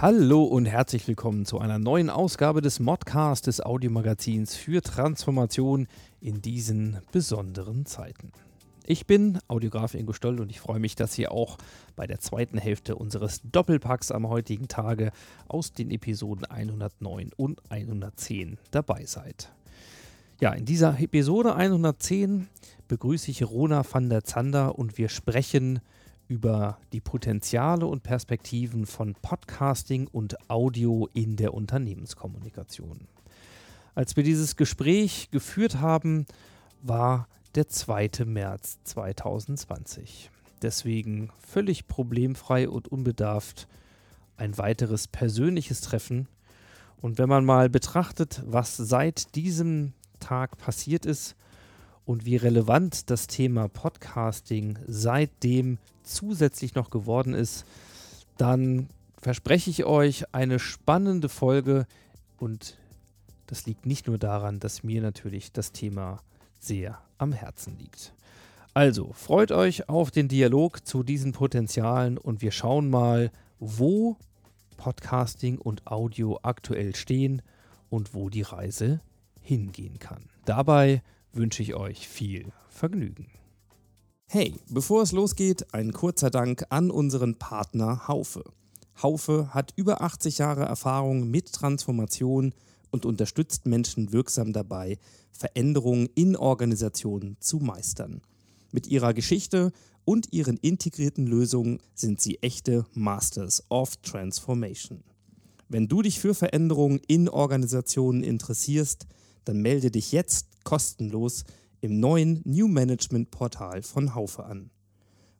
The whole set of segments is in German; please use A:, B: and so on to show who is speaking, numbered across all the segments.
A: Hallo und herzlich willkommen zu einer neuen Ausgabe des Modcast des Audiomagazins für Transformation in diesen besonderen Zeiten. Ich bin Audiograf Ingo Stoll und ich freue mich, dass ihr auch bei der zweiten Hälfte unseres Doppelpacks am heutigen Tage aus den Episoden 109 und 110 dabei seid. Ja, in dieser Episode 110 begrüße ich Rona van der Zander und wir sprechen über die Potenziale und Perspektiven von Podcasting und Audio in der Unternehmenskommunikation. Als wir dieses Gespräch geführt haben, war der 2. März 2020. Deswegen völlig problemfrei und unbedarft ein weiteres persönliches Treffen. Und wenn man mal betrachtet, was seit diesem Tag passiert ist und wie relevant das Thema Podcasting seitdem zusätzlich noch geworden ist, dann verspreche ich euch eine spannende Folge und das liegt nicht nur daran, dass mir natürlich das Thema sehr am Herzen liegt. Also freut euch auf den Dialog zu diesen Potenzialen und wir schauen mal, wo Podcasting und Audio aktuell stehen und wo die Reise hingehen kann. Dabei wünsche ich euch viel Vergnügen. Hey, bevor es losgeht, ein kurzer Dank an unseren Partner Haufe. Haufe hat über 80 Jahre Erfahrung mit Transformation und unterstützt Menschen wirksam dabei, Veränderungen in Organisationen zu meistern. Mit ihrer Geschichte und ihren integrierten Lösungen sind sie echte Masters of Transformation. Wenn du dich für Veränderungen in Organisationen interessierst, dann melde dich jetzt kostenlos im neuen New Management Portal von Haufe an.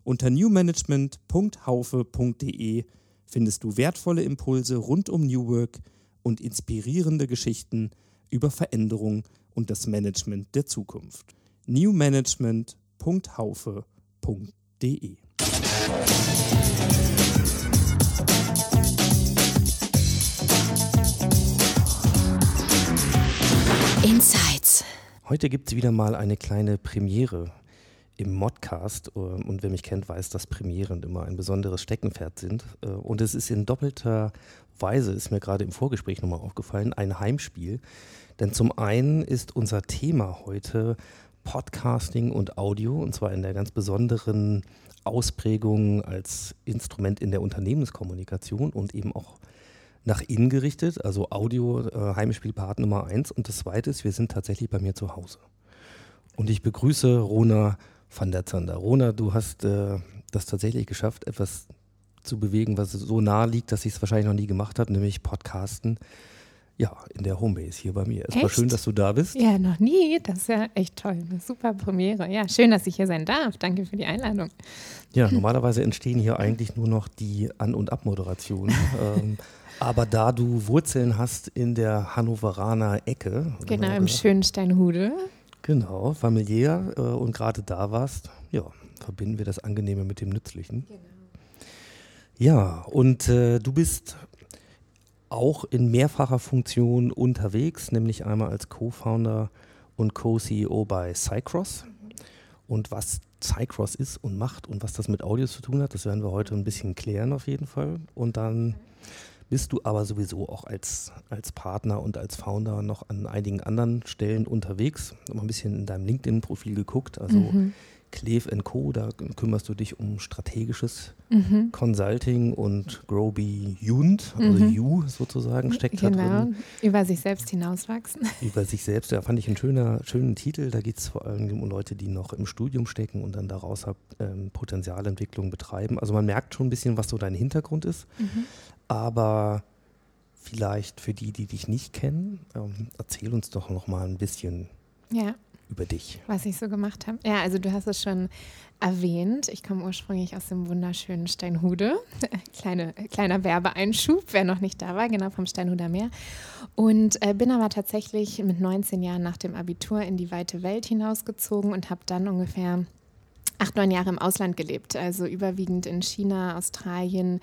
A: Unter newmanagement.haufe.de findest du wertvolle Impulse rund um New Work und inspirierende Geschichten über Veränderung und das Management der Zukunft. newmanagement.haufe.de
B: Insights.
A: Heute gibt es wieder mal eine kleine Premiere im Modcast. äh, Und wer mich kennt, weiß, dass Premieren immer ein besonderes Steckenpferd sind. Äh, Und es ist in doppelter Weise, ist mir gerade im Vorgespräch nochmal aufgefallen, ein Heimspiel. Denn zum einen ist unser Thema heute Podcasting und Audio, und zwar in der ganz besonderen Ausprägung als Instrument in der Unternehmenskommunikation und eben auch nach innen gerichtet, also Audio, äh, Heimspielpart Nummer eins. Und das zweite ist, wir sind tatsächlich bei mir zu Hause. Und ich begrüße Rona van der Zander. Rona, du hast äh, das tatsächlich geschafft, etwas zu bewegen, was so nahe liegt, dass ich es wahrscheinlich noch nie gemacht habe, nämlich Podcasten. Ja, in der Homebase hier bei mir. Es war
C: Echt?
A: schön, dass du da bist.
C: Ja, noch nie. Das ist ja echt toll. Eine super Premiere. Ja, schön, dass ich hier sein darf. Danke für die Einladung.
A: Ja, normalerweise entstehen hier eigentlich nur noch die An- und Abmoderationen. ähm, aber da du Wurzeln hast in der Hannoveraner Ecke,
C: Genau, im schönen Steinhude.
A: Genau, familiär äh, und gerade da warst, ja, verbinden wir das Angenehme mit dem Nützlichen. Ja, und äh, du bist auch in mehrfacher Funktion unterwegs, nämlich einmal als Co-Founder und Co-CEO bei Cycross. Und was Cycross ist und macht und was das mit Audio zu tun hat, das werden wir heute ein bisschen klären auf jeden Fall. Und dann bist du aber sowieso auch als, als Partner und als Founder noch an einigen anderen Stellen unterwegs. Ich habe mal ein bisschen in deinem LinkedIn-Profil geguckt, also
C: Mhm.
A: Cleve Co., da kümmerst du dich um strategisches
C: Mhm.
A: Consulting und Groby Jund, also
C: Mhm.
A: You sozusagen, steckt da
C: Genau.
A: drin.
C: Über sich selbst hinauswachsen.
A: Über sich selbst, da fand ich einen schöner, schönen Titel. Da geht es vor allem um Leute, die noch im Studium stecken und dann daraus hab, ähm, Potenzialentwicklung betreiben. Also man merkt schon ein bisschen, was so dein Hintergrund ist.
C: Mhm.
A: Aber vielleicht für die, die dich nicht kennen, ähm, erzähl uns doch noch mal ein bisschen,
C: Ja.
A: über dich.
C: Was ich so gemacht habe. Ja, also du hast es schon erwähnt. Ich komme ursprünglich aus dem wunderschönen Steinhude. Kleine, kleiner Werbeeinschub, wer noch nicht da war, genau vom Steinhuder Meer. Und äh, bin aber tatsächlich mit 19 Jahren nach dem Abitur in die weite Welt hinausgezogen und habe dann ungefähr acht, neun Jahre im Ausland gelebt, also überwiegend in China, Australien,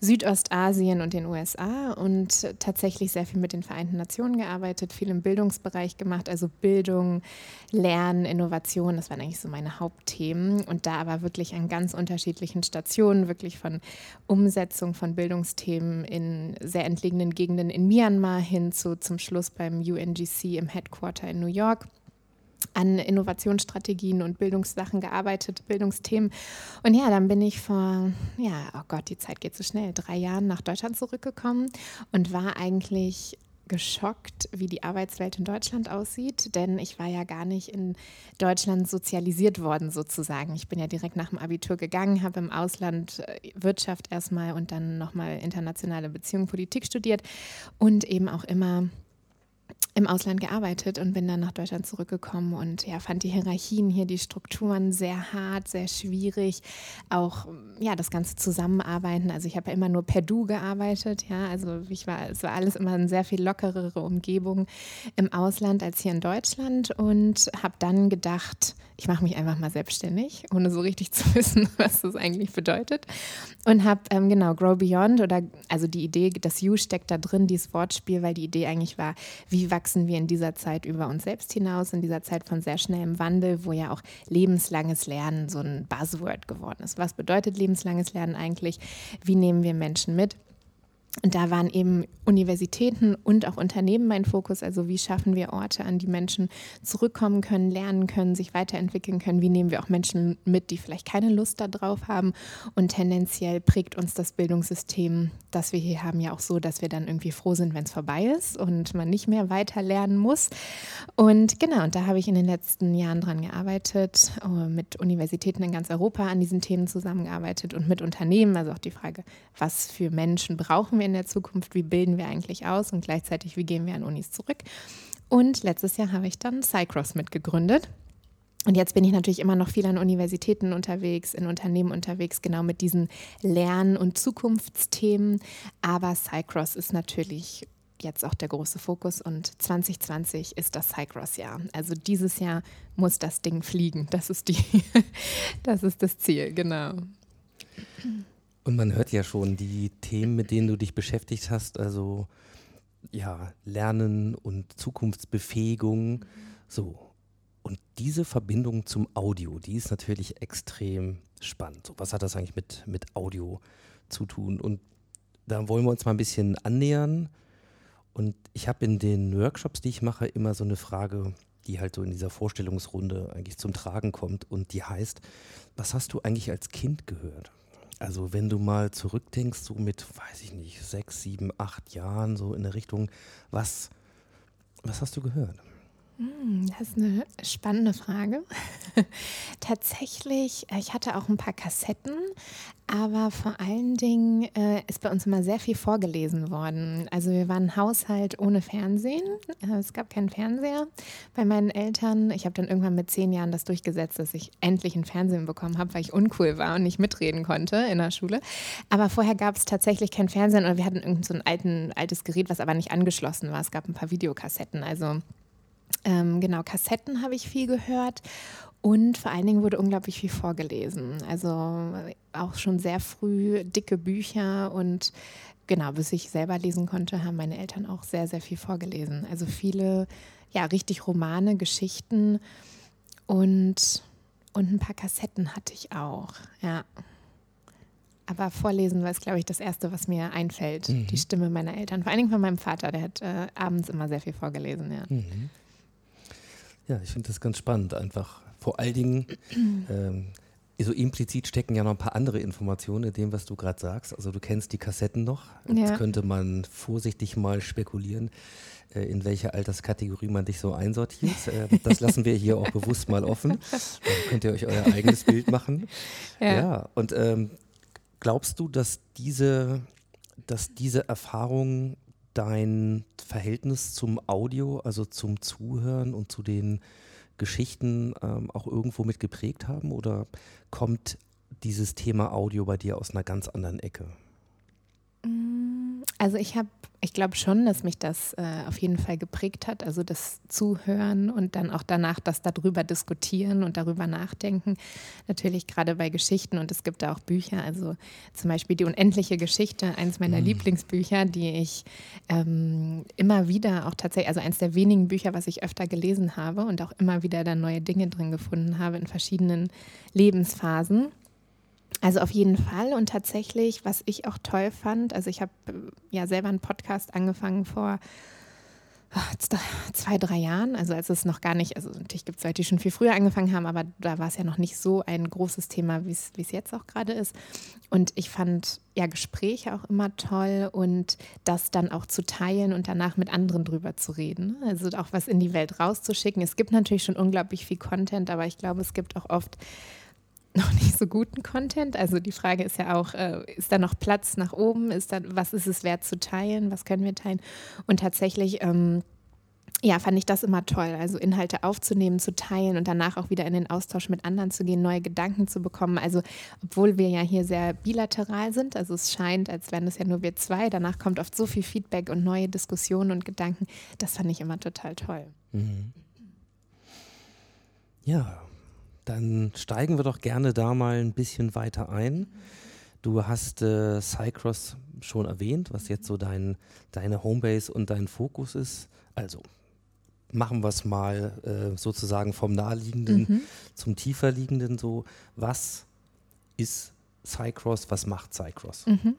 C: Südostasien und den USA und tatsächlich sehr viel mit den Vereinten Nationen gearbeitet, viel im Bildungsbereich gemacht, also Bildung, Lernen, Innovation, das waren eigentlich so meine Hauptthemen. Und da aber wirklich an ganz unterschiedlichen Stationen, wirklich von Umsetzung von Bildungsthemen in sehr entlegenen Gegenden in Myanmar hin zu zum Schluss beim UNGC im Headquarter in New York an Innovationsstrategien und Bildungssachen gearbeitet, Bildungsthemen. Und ja, dann bin ich vor, ja, oh Gott, die Zeit geht so schnell, drei Jahren nach Deutschland zurückgekommen und war eigentlich geschockt, wie die Arbeitswelt in Deutschland aussieht, denn ich war ja gar nicht in Deutschland sozialisiert worden sozusagen. Ich bin ja direkt nach dem Abitur gegangen, habe im Ausland äh, Wirtschaft erstmal und dann nochmal internationale Beziehungen, Politik studiert und eben auch immer im Ausland gearbeitet und bin dann nach Deutschland zurückgekommen und ja, fand die Hierarchien hier, die Strukturen sehr hart, sehr schwierig. Auch ja, das ganze Zusammenarbeiten. Also ich habe ja immer nur per Du gearbeitet, ja. Also ich war, es war alles immer eine sehr viel lockerere Umgebung im Ausland als hier in Deutschland und habe dann gedacht, ich mache mich einfach mal selbstständig, ohne so richtig zu wissen, was das eigentlich bedeutet. Und habe ähm, genau Grow Beyond oder also die Idee, das You steckt da drin, dieses Wortspiel, weil die Idee eigentlich war, wie wachsen wir in dieser Zeit über uns selbst hinaus, in dieser Zeit von sehr schnellem Wandel, wo ja auch lebenslanges Lernen so ein Buzzword geworden ist. Was bedeutet lebenslanges Lernen eigentlich? Wie nehmen wir Menschen mit? Und da waren eben Universitäten und auch Unternehmen mein Fokus. Also wie schaffen wir Orte, an die Menschen zurückkommen können, lernen können, sich weiterentwickeln können? Wie nehmen wir auch Menschen mit, die vielleicht keine Lust darauf haben? Und tendenziell prägt uns das Bildungssystem, das wir hier haben, ja auch so, dass wir dann irgendwie froh sind, wenn es vorbei ist und man nicht mehr weiter lernen muss. Und genau, und da habe ich in den letzten Jahren dran gearbeitet, äh, mit Universitäten in ganz Europa an diesen Themen zusammengearbeitet und mit Unternehmen. Also auch die Frage, was für Menschen brauchen wir? Wir in der Zukunft, wie bilden wir eigentlich aus und gleichzeitig, wie gehen wir an Unis zurück. Und letztes Jahr habe ich dann Cycross mitgegründet. Und jetzt bin ich natürlich immer noch viel an Universitäten unterwegs, in Unternehmen unterwegs, genau mit diesen Lern- und Zukunftsthemen. Aber Cycross ist natürlich jetzt auch der große Fokus und 2020 ist das Cycross-Jahr. Also dieses Jahr muss das Ding fliegen. Das ist die, das ist das Ziel, genau.
A: Und man hört ja schon die Themen, mit denen du dich beschäftigt hast, also ja, Lernen und Zukunftsbefähigung. So. Und diese Verbindung zum Audio, die ist natürlich extrem spannend. So, was hat das eigentlich mit, mit Audio zu tun? Und da wollen wir uns mal ein bisschen annähern. Und ich habe in den Workshops, die ich mache, immer so eine Frage, die halt so in dieser Vorstellungsrunde eigentlich zum Tragen kommt. Und die heißt, was hast du eigentlich als Kind gehört? Also wenn du mal zurückdenkst, so mit, weiß ich nicht, sechs, sieben, acht Jahren, so in der Richtung, was, was hast du gehört?
C: Hm, das ist eine spannende Frage. Tatsächlich, äh, ich hatte auch ein paar Kassetten, aber vor allen Dingen äh, ist bei uns immer sehr viel vorgelesen worden. Also wir waren ein Haushalt ohne Fernsehen. Äh, es gab keinen Fernseher bei meinen Eltern. Ich habe dann irgendwann mit zehn Jahren das durchgesetzt, dass ich endlich ein Fernsehen bekommen habe, weil ich uncool war und nicht mitreden konnte in der Schule. Aber vorher gab es tatsächlich kein Fernsehen oder wir hatten irgend so ein alten, altes Gerät, was aber nicht angeschlossen war. Es gab ein paar Videokassetten. Also ähm, genau, Kassetten habe ich viel gehört und vor allen Dingen wurde unglaublich viel vorgelesen. Also auch schon sehr früh dicke Bücher und genau, bis ich selber lesen konnte, haben meine Eltern auch sehr, sehr viel vorgelesen. Also viele, ja, richtig Romane, Geschichten und, und ein paar Kassetten hatte ich auch, ja. Aber vorlesen war es, glaube ich, das Erste, was mir einfällt. Mhm. Die Stimme meiner Eltern. Vor allen Dingen von meinem Vater, der hat äh, abends immer sehr viel vorgelesen, ja. Mhm.
A: Ja, ich finde das ganz spannend einfach. Vor allen Dingen, ähm, so implizit stecken ja noch ein paar andere Informationen in dem, was du gerade sagst. Also du kennst die Kassetten noch. Ja. Jetzt könnte man vorsichtig mal spekulieren, äh, in welche Alterskategorie man dich so einsortiert. Äh, das lassen wir hier auch bewusst mal offen. Dann könnt ihr euch euer eigenes Bild machen. Ja, ja und ähm, glaubst du, dass diese, dass diese Erfahrung dein Verhältnis zum Audio, also zum Zuhören und zu den Geschichten ähm, auch irgendwo mit geprägt haben oder kommt dieses Thema Audio bei dir aus einer ganz anderen Ecke?
C: Also ich habe, ich glaube schon, dass mich das äh, auf jeden Fall geprägt hat. Also das Zuhören und dann auch danach das darüber diskutieren und darüber nachdenken. Natürlich gerade bei Geschichten und es gibt da auch Bücher. Also zum Beispiel die unendliche Geschichte, eines meiner mhm. Lieblingsbücher, die ich ähm, immer wieder auch tatsächlich, also eines der wenigen Bücher, was ich öfter gelesen habe und auch immer wieder da neue Dinge drin gefunden habe in verschiedenen Lebensphasen. Also auf jeden Fall und tatsächlich, was ich auch toll fand, also ich habe äh, ja selber einen Podcast angefangen vor oh, zwei, drei Jahren, also als es noch gar nicht, also natürlich gibt es Leute, die schon viel früher angefangen haben, aber da war es ja noch nicht so ein großes Thema, wie es jetzt auch gerade ist. Und ich fand ja Gespräche auch immer toll und das dann auch zu teilen und danach mit anderen drüber zu reden. Also auch was in die Welt rauszuschicken. Es gibt natürlich schon unglaublich viel Content, aber ich glaube, es gibt auch oft noch nicht so guten Content. Also die Frage ist ja auch, äh, ist da noch Platz nach oben? Ist da, was ist es wert zu teilen? Was können wir teilen? Und tatsächlich, ähm, ja, fand ich das immer toll. Also Inhalte aufzunehmen, zu teilen und danach auch wieder in den Austausch mit anderen zu gehen, neue Gedanken zu bekommen. Also obwohl wir ja hier sehr bilateral sind, also es scheint, als wären es ja nur wir zwei, danach kommt oft so viel Feedback und neue Diskussionen und Gedanken. Das fand ich immer total toll. Mhm.
A: Ja, dann steigen wir doch gerne da mal ein bisschen weiter ein. Du hast äh, Cycross schon erwähnt, was jetzt so dein, deine Homebase und dein Fokus ist. Also machen wir es mal äh, sozusagen vom naheliegenden mhm. zum tiefer liegenden so. Was ist Cycross? Was macht Cycross?
C: Mhm.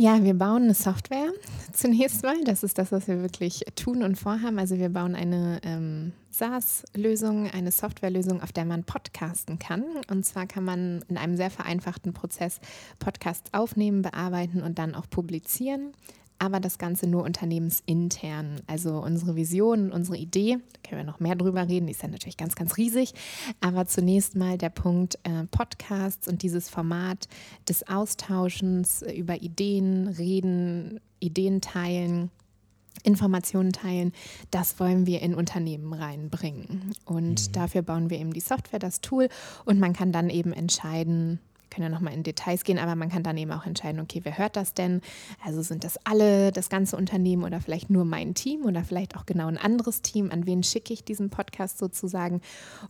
C: Ja, wir bauen eine Software zunächst mal. Das ist das, was wir wirklich tun und vorhaben. Also wir bauen eine ähm, SaaS-Lösung, eine Softwarelösung, auf der man podcasten kann. Und zwar kann man in einem sehr vereinfachten Prozess Podcasts aufnehmen, bearbeiten und dann auch publizieren aber das Ganze nur unternehmensintern. Also unsere Vision, unsere Idee, da können wir noch mehr drüber reden, die ist ja natürlich ganz, ganz riesig. Aber zunächst mal der Punkt äh, Podcasts und dieses Format des Austauschens über Ideen, Reden, Ideen teilen. Informationen teilen, das wollen wir in Unternehmen reinbringen. Und mhm. dafür bauen wir eben die Software, das Tool und man kann dann eben entscheiden, können ja nochmal in Details gehen, aber man kann dann eben auch entscheiden, okay, wer hört das denn? Also sind das alle, das ganze Unternehmen oder vielleicht nur mein Team oder vielleicht auch genau ein anderes Team? An wen schicke ich diesen Podcast sozusagen?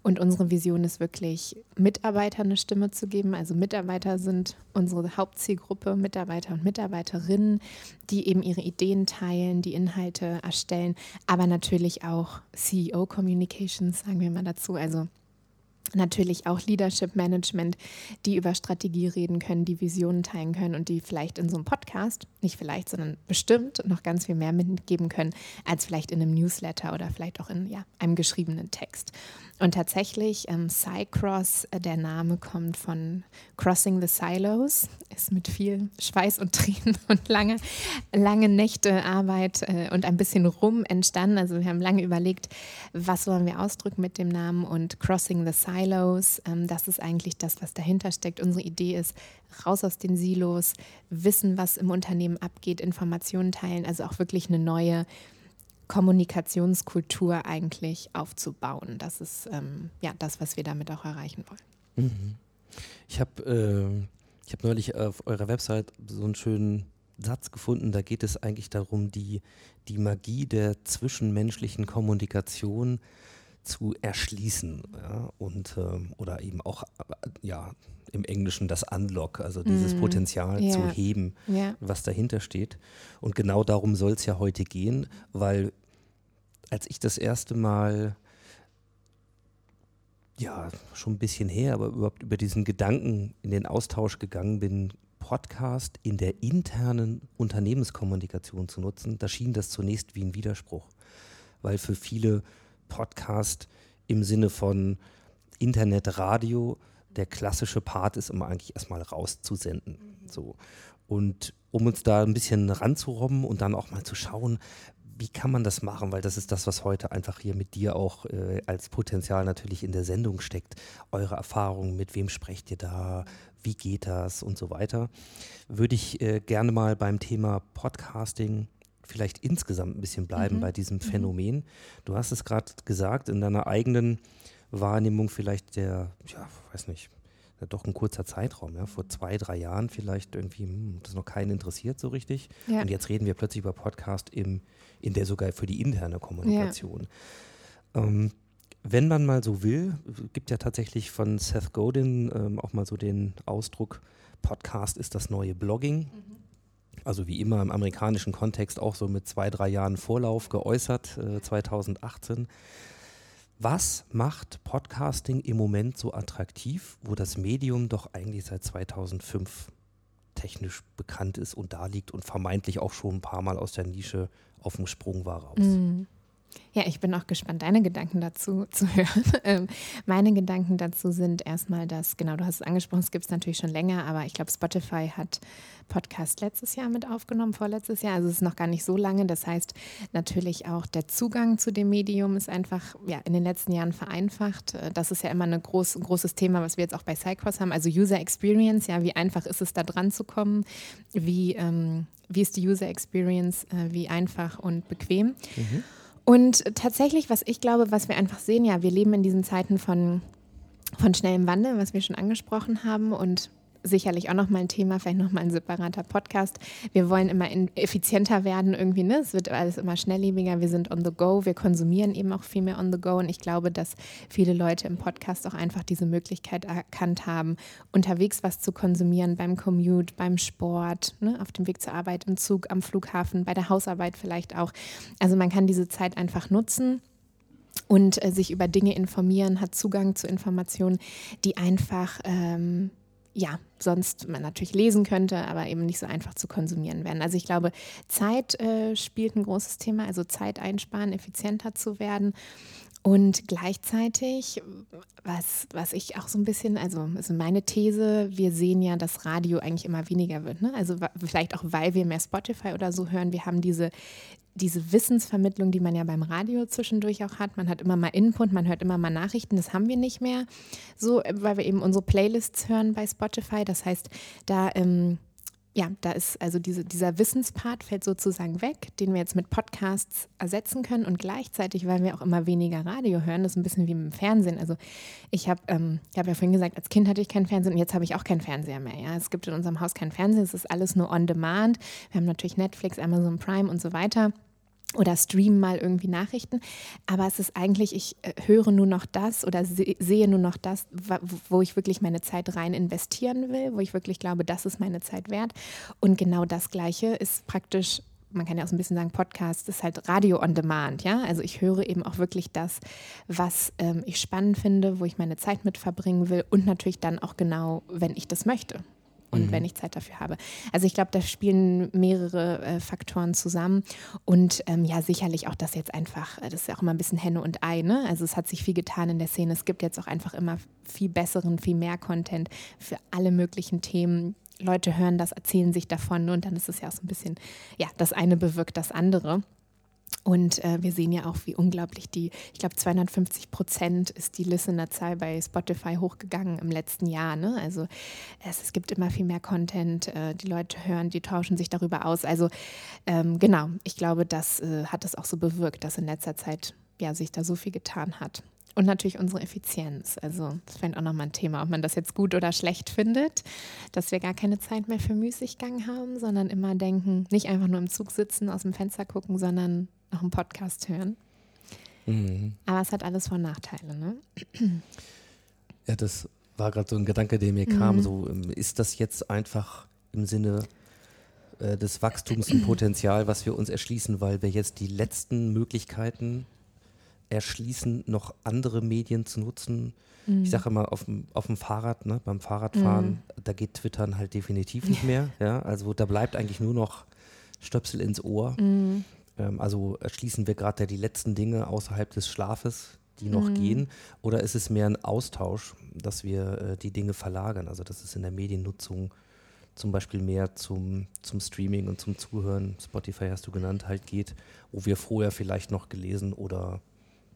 C: Und unsere Vision ist wirklich, Mitarbeiter eine Stimme zu geben. Also Mitarbeiter sind unsere Hauptzielgruppe, Mitarbeiter und Mitarbeiterinnen, die eben ihre Ideen teilen, die Inhalte erstellen, aber natürlich auch CEO Communications, sagen wir mal dazu. Also natürlich auch Leadership Management, die über Strategie reden können, die Visionen teilen können und die vielleicht in so einem Podcast, nicht vielleicht, sondern bestimmt noch ganz viel mehr mitgeben können, als vielleicht in einem Newsletter oder vielleicht auch in ja, einem geschriebenen Text. Und tatsächlich, ähm, Cycross, äh, der Name kommt von Crossing the Silos, ist mit viel Schweiß und Tränen und lange, lange Nächte Arbeit äh, und ein bisschen rum entstanden. Also wir haben lange überlegt, was wollen wir ausdrücken mit dem Namen und Crossing the Silos, ähm, das ist eigentlich das, was dahinter steckt. Unsere Idee ist, raus aus den Silos, wissen, was im Unternehmen abgeht, Informationen teilen, also auch wirklich eine neue Kommunikationskultur eigentlich aufzubauen. Das ist ähm, ja das, was wir damit auch erreichen wollen.
A: Mhm. Ich habe äh, hab neulich auf eurer Website so einen schönen Satz gefunden, da geht es eigentlich darum, die, die Magie der zwischenmenschlichen Kommunikation zu erschließen ja, und ähm, oder eben auch ja im Englischen das Unlock, also dieses mm, Potenzial yeah. zu heben, yeah. was dahinter steht. Und genau darum soll es ja heute gehen, weil als ich das erste Mal, ja, schon ein bisschen her, aber überhaupt über diesen Gedanken in den Austausch gegangen bin, Podcast in der internen Unternehmenskommunikation zu nutzen, da schien das zunächst wie ein Widerspruch, weil für viele Podcast im Sinne von Internetradio der klassische Part ist immer eigentlich erstmal rauszusenden. Mhm. So. Und um uns da ein bisschen ranzurobben und dann auch mal zu schauen, wie kann man das machen? Weil das ist das, was heute einfach hier mit dir auch äh, als Potenzial natürlich in der Sendung steckt. Eure Erfahrungen, mit wem sprecht ihr da? Wie geht das und so weiter? Würde ich äh, gerne mal beim Thema Podcasting vielleicht insgesamt ein bisschen bleiben
C: Mhm.
A: bei diesem Phänomen. Du hast es gerade gesagt, in deiner eigenen Wahrnehmung vielleicht der, ja, weiß nicht, ja, doch ein kurzer Zeitraum, ja, vor zwei, drei Jahren vielleicht irgendwie, hm, das noch keinen interessiert so richtig.
C: Ja.
A: Und jetzt reden wir plötzlich über Podcast im, in der sogar für die interne Kommunikation. Ähm, wenn man mal so will, gibt ja tatsächlich von Seth Godin ähm, auch mal so den Ausdruck, Podcast ist das neue Blogging. Also wie immer im amerikanischen Kontext auch so mit zwei, drei Jahren Vorlauf geäußert, äh, 2018. Was macht Podcasting im Moment so attraktiv, wo das Medium doch eigentlich seit 2005 technisch bekannt ist und da liegt und vermeintlich auch schon ein paar Mal aus der Nische auf dem Sprung war raus?
C: Mhm. Ja, ich bin auch gespannt, deine Gedanken dazu zu hören. Ähm, meine Gedanken dazu sind erstmal, dass, genau, du hast es angesprochen, es gibt es natürlich schon länger, aber ich glaube, Spotify hat Podcast letztes Jahr mit aufgenommen, vorletztes Jahr. Also es ist noch gar nicht so lange. Das heißt, natürlich auch der Zugang zu dem Medium ist einfach ja, in den letzten Jahren vereinfacht. Äh, Das ist ja immer eine groß, ein großes Thema, was wir jetzt auch bei Cycross haben. Also User Experience, ja, wie einfach ist es da dran zu kommen? Wie, ähm, wie ist die User Experience? Äh, wie einfach und bequem? Und tatsächlich, was ich glaube, was wir einfach sehen, ja, wir leben in diesen Zeiten von, von schnellem Wandel, was wir schon angesprochen haben. Und sicherlich auch nochmal ein Thema, vielleicht nochmal ein separater Podcast. Wir wollen immer effizienter werden irgendwie, ne? Es wird alles immer schnelllebiger, wir sind on the go, wir konsumieren eben auch viel mehr on the go und ich glaube, dass viele Leute im Podcast auch einfach diese Möglichkeit erkannt haben, unterwegs was zu konsumieren, beim Commute, beim Sport, ne? auf dem Weg zur Arbeit, im Zug, am Flughafen, bei der Hausarbeit vielleicht auch. Also man kann diese Zeit einfach nutzen und äh, sich über Dinge informieren, hat Zugang zu Informationen, die einfach, ähm, ja, sonst man natürlich lesen könnte, aber eben nicht so einfach zu konsumieren werden. Also ich glaube, Zeit äh, spielt ein großes Thema, also Zeit einsparen, effizienter zu werden. Und gleichzeitig, was, was ich auch so ein bisschen, also, also meine These, wir sehen ja, dass Radio eigentlich immer weniger wird. Ne? Also vielleicht auch, weil wir mehr Spotify oder so hören. Wir haben diese, diese Wissensvermittlung, die man ja beim Radio zwischendurch auch hat. Man hat immer mal Input, man hört immer mal Nachrichten. Das haben wir nicht mehr so, äh, weil wir eben unsere Playlists hören bei Spotify. Das heißt, da ähm, ja, da ist also diese, dieser Wissenspart fällt sozusagen weg, den wir jetzt mit Podcasts ersetzen können und gleichzeitig, weil wir auch immer weniger Radio hören, das ist ein bisschen wie im Fernsehen. Also ich habe ähm, hab ja vorhin gesagt, als Kind hatte ich keinen Fernsehen und jetzt habe ich auch keinen Fernseher mehr. Ja? Es gibt in unserem Haus keinen Fernseher, es ist alles nur on demand. Wir haben natürlich Netflix, Amazon Prime und so weiter oder streamen mal irgendwie Nachrichten. Aber es ist eigentlich, ich äh, höre nur noch das oder se sehe nur noch das, wo ich wirklich meine Zeit rein investieren will, wo ich wirklich glaube, das ist meine Zeit wert. Und genau das Gleiche ist praktisch. Man kann ja auch so ein bisschen sagen, Podcast ist halt Radio on Demand, ja. Also ich höre eben auch wirklich das, was ähm, ich spannend finde, wo ich meine Zeit mit verbringen will und natürlich dann auch genau, wenn ich das möchte und wenn ich Zeit dafür habe. Also ich glaube, da spielen mehrere äh, Faktoren zusammen und ähm, ja, sicherlich auch das jetzt einfach, äh, das ist ja auch immer ein bisschen Henne und Ei, ne? Also es hat sich viel getan in der Szene. Es gibt jetzt auch einfach immer viel besseren, viel mehr Content für alle möglichen Themen. Leute hören das, erzählen sich davon und dann ist es ja auch so ein bisschen, ja, das eine bewirkt das andere. Und äh, wir sehen ja auch, wie unglaublich die, ich glaube 250 Prozent ist die Listenerzahl bei Spotify hochgegangen im letzten Jahr. Ne? Also es, es gibt immer viel mehr Content, äh, die Leute hören, die tauschen sich darüber aus. Also ähm, genau, ich glaube, das äh, hat es auch so bewirkt, dass in letzter Zeit ja, sich da so viel getan hat. Und natürlich unsere Effizienz. Also das fände auch nochmal ein Thema, ob man das jetzt gut oder schlecht findet, dass wir gar keine Zeit mehr für Müßiggang haben, sondern immer denken, nicht einfach nur im Zug sitzen, aus dem Fenster gucken, sondern noch einen Podcast hören.
A: Mhm.
C: Aber es hat alles Vor- und Nachteile, ne?
A: Ja, das war gerade so ein Gedanke, der mir kam. So, ähm, ist das jetzt einfach im Sinne äh, des Wachstums ein Potenzial, was wir uns erschließen, weil wir jetzt die letzten Möglichkeiten erschließen, noch andere Medien zu nutzen? Ich sage immer, auf dem, Fahrrad, ne, beim Fahrradfahren, da geht Twittern halt definitiv nicht mehr. Ja, also da bleibt eigentlich nur noch Stöpsel ins Ohr. Ähm, also erschließen wir gerade die letzten Dinge außerhalb des Schlafes, die noch gehen? Oder ist es mehr ein Austausch, dass wir äh, die Dinge verlagern? Also dass es in der Mediennutzung zum Beispiel mehr zum, zum Streaming und zum Zuhören, Spotify hast du genannt, halt geht, wo wir vorher vielleicht noch gelesen oder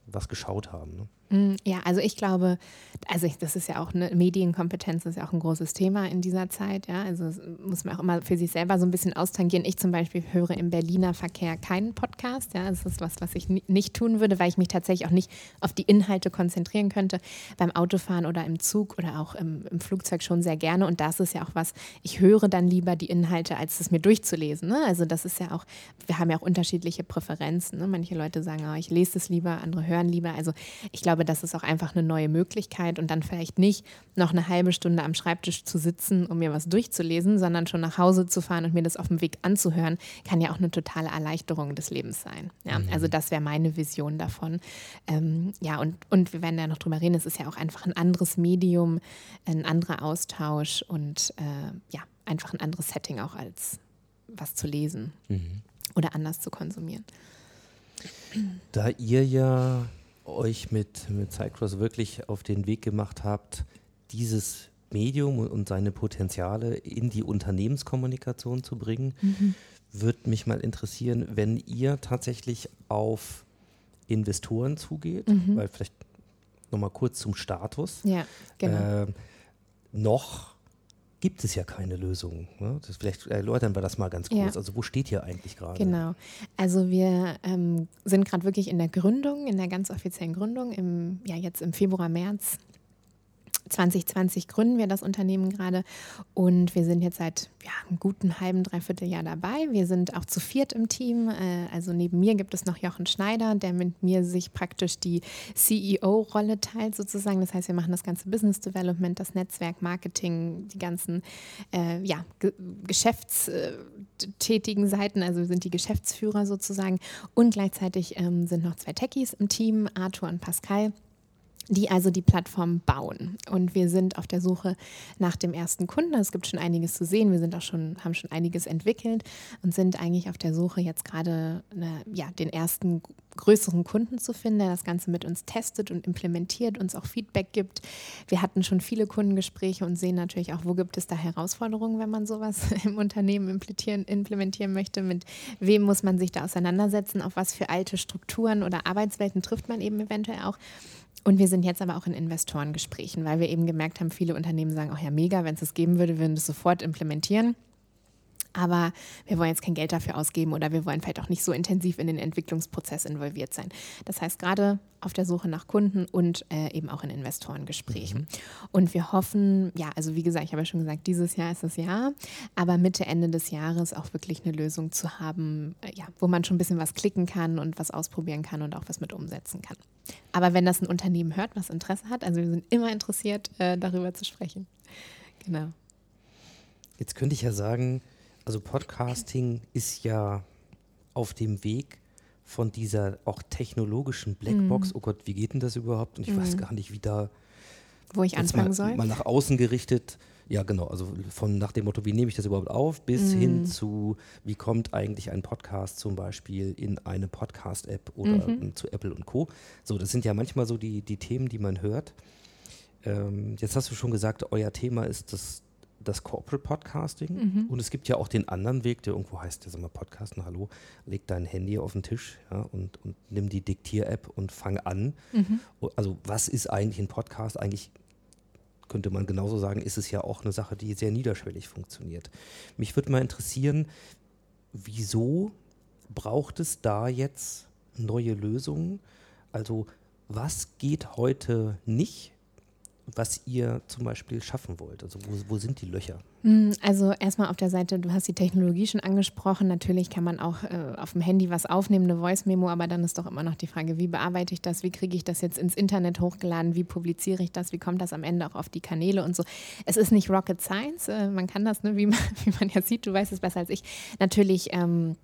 A: was geschaut haben. Ne?
C: Mm, Ja, also ich glaube, also ich, das ist ja auch eine Medienkompetenz, ist ja auch ein großes Thema in dieser Zeit. Ja, also muss man auch immer für sich selber so ein bisschen austangieren. Ich zum Beispiel höre im Berliner Verkehr keinen Podcast. Ja, das ist was, was ich ni- nicht tun würde, weil ich mich tatsächlich auch nicht auf die Inhalte konzentrieren könnte. Beim Autofahren oder im Zug oder auch im, im Flugzeug schon sehr gerne. Und das ist ja auch was, ich höre dann lieber die Inhalte, als es mir durchzulesen. Ne? Also das ist ja auch, wir haben ja auch unterschiedliche Präferenzen. Ne? Manche Leute sagen, oh, ich lese es lieber, andere hören lieber. Also ich glaube, das ist auch einfach eine neue Möglichkeit und dann vielleicht nicht noch eine halbe Stunde am Schreibtisch zu sitzen, um mir was durchzulesen, sondern schon nach Hause zu fahren und mir das auf dem Weg anzuhören, kann ja auch eine totale Erleichterung des Lebens sein. Ja? Also das wäre meine Vision davon. Ähm, ja, und, und wir werden da noch drüber reden, es ist ja auch einfach ein anderes Medium, ein anderer Austausch und äh, ja, einfach ein anderes Setting auch als was zu lesen oder anders zu konsumieren.
A: Da ihr ja euch mit, mit Cycross wirklich auf den Weg gemacht habt, dieses Medium und- seine Potenziale in die Unternehmenskommunikation zu bringen, würde mich mal interessieren, wenn ihr tatsächlich auf Investoren zugeht, weil vielleicht nochmal kurz zum Status.
C: Ja, genau.
A: Ähm, noch gibt es ja keine Lösung. Ne? Das, vielleicht erläutern wir das mal ganz
C: Ja.
A: kurz. Also wo steht ihr eigentlich gerade?
C: Genau. Also wir ähm, sind gerade wirklich in der Gründung, in der ganz offiziellen Gründung. Im, ja, jetzt im Februar, März 2020 gründen wir das Unternehmen gerade und wir sind jetzt seit ja, einem guten halben, dreiviertel Jahr dabei. Wir sind auch zu viert im Team. Äh, also neben mir gibt es noch Jochen Schneider, der mit mir sich praktisch die CEO-Rolle teilt sozusagen. Das heißt, wir machen das ganze Business Development, das Netzwerk, Marketing, die ganzen äh, ja, ge geschäftstätigen Seiten. Also wir sind die Geschäftsführer sozusagen. Und gleichzeitig ähm, sind noch zwei Techies im Team, Arthur und Pascal die also die Plattform bauen. Und wir sind auf der Suche nach dem ersten Kunden. Es gibt schon einiges zu sehen. Wir sind auch schon, haben schon einiges entwickelt und sind eigentlich auf der Suche, jetzt gerade eine, ja, den ersten größeren Kunden zu finden, der das Ganze mit uns testet und implementiert, uns auch Feedback gibt. Wir hatten schon viele Kundengespräche und sehen natürlich auch, wo gibt es da Herausforderungen, wenn man sowas im Unternehmen implementieren, implementieren möchte. Mit wem muss man sich da auseinandersetzen? Auf was für alte Strukturen oder Arbeitswelten trifft man eben eventuell auch? Und wir sind jetzt aber auch in Investorengesprächen, weil wir eben gemerkt haben, viele Unternehmen sagen, ach ja, mega, wenn es das geben würde, würden wir das sofort implementieren. Aber wir wollen jetzt kein Geld dafür ausgeben oder wir wollen vielleicht auch nicht so intensiv in den Entwicklungsprozess involviert sein. Das heißt, gerade auf der Suche nach Kunden und äh, eben auch in Investorengesprächen. Und wir hoffen, ja, also wie gesagt, ich habe ja schon gesagt, dieses Jahr ist das Jahr, aber Mitte, Ende des Jahres auch wirklich eine Lösung zu haben, äh, ja, wo man schon ein bisschen was klicken kann und was ausprobieren kann und auch was mit umsetzen kann. Aber wenn das ein Unternehmen hört, was Interesse hat, also wir sind immer interessiert, äh, darüber zu sprechen. Genau.
A: Jetzt könnte ich ja sagen, also Podcasting ist ja auf dem Weg von dieser auch technologischen Blackbox. Oh Gott, wie geht denn das überhaupt? Und ich weiß gar nicht, wie da
C: Wo ich anfangen
A: mal,
C: soll?
A: mal nach außen gerichtet. Ja, genau. Also von nach dem Motto, wie nehme ich das überhaupt auf, bis
C: Mhm.
A: hin zu, wie kommt eigentlich ein Podcast zum Beispiel in eine Podcast-App oder
C: Mhm.
A: zu Apple und Co. So, das sind ja manchmal so die, die Themen, die man hört. Ähm, jetzt hast du schon gesagt, euer Thema ist das, das Corporate Podcasting.
C: Mhm.
A: Und es gibt ja auch den anderen Weg, der irgendwo heißt, ja, sag mal, Podcasten, hallo, leg dein Handy auf den Tisch ja, und, und nimm die Diktier-App und fang an.
C: Mhm.
A: O- Also was ist eigentlich ein Podcast? Eigentlich könnte man genauso sagen, ist es ja auch eine Sache, die sehr niederschwellig funktioniert. Mich würde mal interessieren, wieso braucht es da jetzt neue Lösungen? Also was geht heute nicht, was ihr zum Beispiel schaffen wollt? Also wo, wo sind die Löcher?
C: Mm, Also erstmal auf der Seite, du hast die Technologie schon angesprochen. Natürlich kann man auch äh, auf dem Handy was aufnehmen, eine Voice-Memo, aber dann ist doch immer noch die Frage, wie bearbeite ich das, wie kriege ich das jetzt ins Internet hochgeladen, wie publiziere ich das, wie kommt das am Ende auch auf die Kanäle und so. Es ist nicht Rocket Science, äh, man kann das, ne, wie, man, wie man ja sieht, du weißt es besser als ich, natürlich ähm,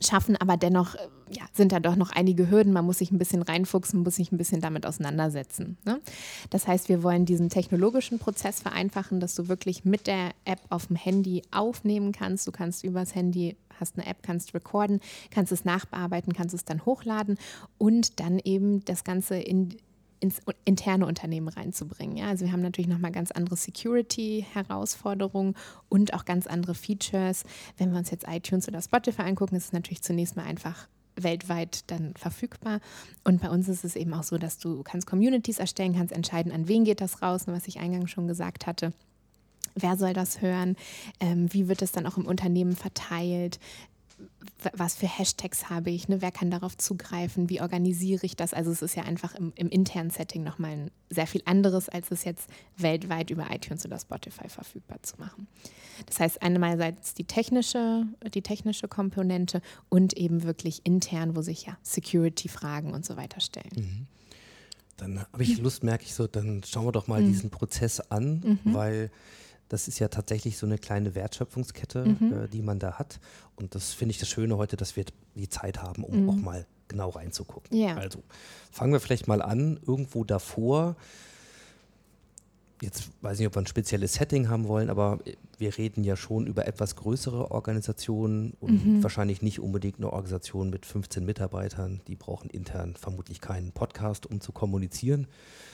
C: schaffen, aber dennoch äh, ja, sind da doch noch einige Hürden. Man muss sich ein bisschen reinfuchsen, muss sich ein bisschen damit auseinandersetzen. Ne? Das heißt, wir wollen diesen technologischen Prozess vereinfachen, dass du wirklich mit der App auf dem Handy aufnehmen kannst. Du kannst übers Handy, hast eine App, kannst recorden, kannst es nachbearbeiten, kannst es dann hochladen und dann eben das Ganze in ins interne Unternehmen reinzubringen. Ja? Also wir haben natürlich nochmal ganz andere Security-Herausforderungen und auch ganz andere Features. Wenn wir uns jetzt iTunes oder Spotify angucken, ist es natürlich zunächst mal einfach weltweit dann verfügbar. Und bei uns ist es eben auch so, dass du kannst Communities erstellen, kannst entscheiden, an wen geht das raus, was ich eingangs schon gesagt hatte. Wer soll das hören? Ähm, wie wird es dann auch im Unternehmen verteilt? Was für Hashtags habe ich, ne? wer kann darauf zugreifen, wie organisiere ich das. Also es ist ja einfach im, im internen Setting nochmal ein sehr viel anderes, als es jetzt weltweit über iTunes oder Spotify verfügbar zu machen. Das heißt einerseits die technische, die technische Komponente und eben wirklich intern, wo sich ja Security-Fragen und so weiter stellen. Mhm.
A: Dann habe ich Lust, merke ich so, dann schauen wir doch mal mhm. diesen Prozess an, mhm. weil das ist ja tatsächlich so eine kleine Wertschöpfungskette, mhm. äh, die man da hat. Und das finde ich das Schöne heute, dass wir die Zeit haben, um mhm. auch mal genau reinzugucken.
C: Ja.
A: Also fangen wir vielleicht mal an, irgendwo davor jetzt weiß ich nicht, ob wir ein spezielles Setting haben wollen, aber wir reden ja schon über etwas größere Organisationen und mhm. wahrscheinlich nicht unbedingt eine Organisation mit 15 Mitarbeitern. Die brauchen intern vermutlich keinen Podcast, um zu kommunizieren.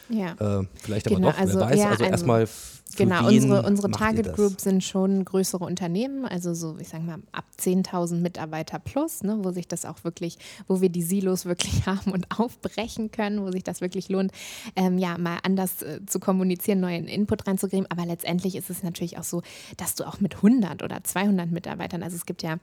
C: Ja.
A: Äh, vielleicht aber genau, doch, also, wer weiß. Ja, also, also erstmal
C: Genau, unsere, unsere Target Group sind schon größere Unternehmen, also so, ich sage mal, ab 10.000 Mitarbeiter plus, ne, wo sich das auch wirklich, wo wir die Silos wirklich haben und aufbrechen können, wo sich das wirklich lohnt, ähm, ja, mal anders äh, zu kommunizieren, neuen Input reinzugeben. Aber letztendlich ist es natürlich auch so, dass du auch mit 100 oder 200 Mitarbeitern, also es gibt ja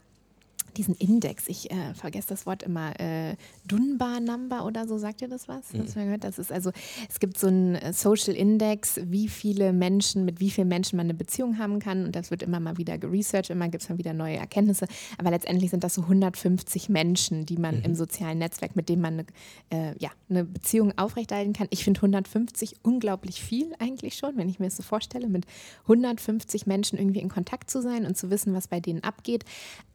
C: diesen Index, ich äh, vergesse das Wort immer, äh, Dunbar Number oder so, sagt ihr das was? Mhm. gehört? Das ist also, es gibt so einen äh, Social Index, wie viele Menschen, mit wie vielen Menschen man eine Beziehung haben kann und das wird immer mal wieder geresearched, immer gibt es mal wieder neue Erkenntnisse, aber letztendlich sind das so 150 Menschen, die man mhm. im sozialen Netzwerk, mit denen man eine, äh, ja, eine Beziehung aufrechterhalten kann. Ich finde 150 unglaublich viel eigentlich schon, wenn ich mir das so vorstelle, mit 150 Menschen irgendwie in Kontakt zu sein und zu wissen, was bei denen abgeht,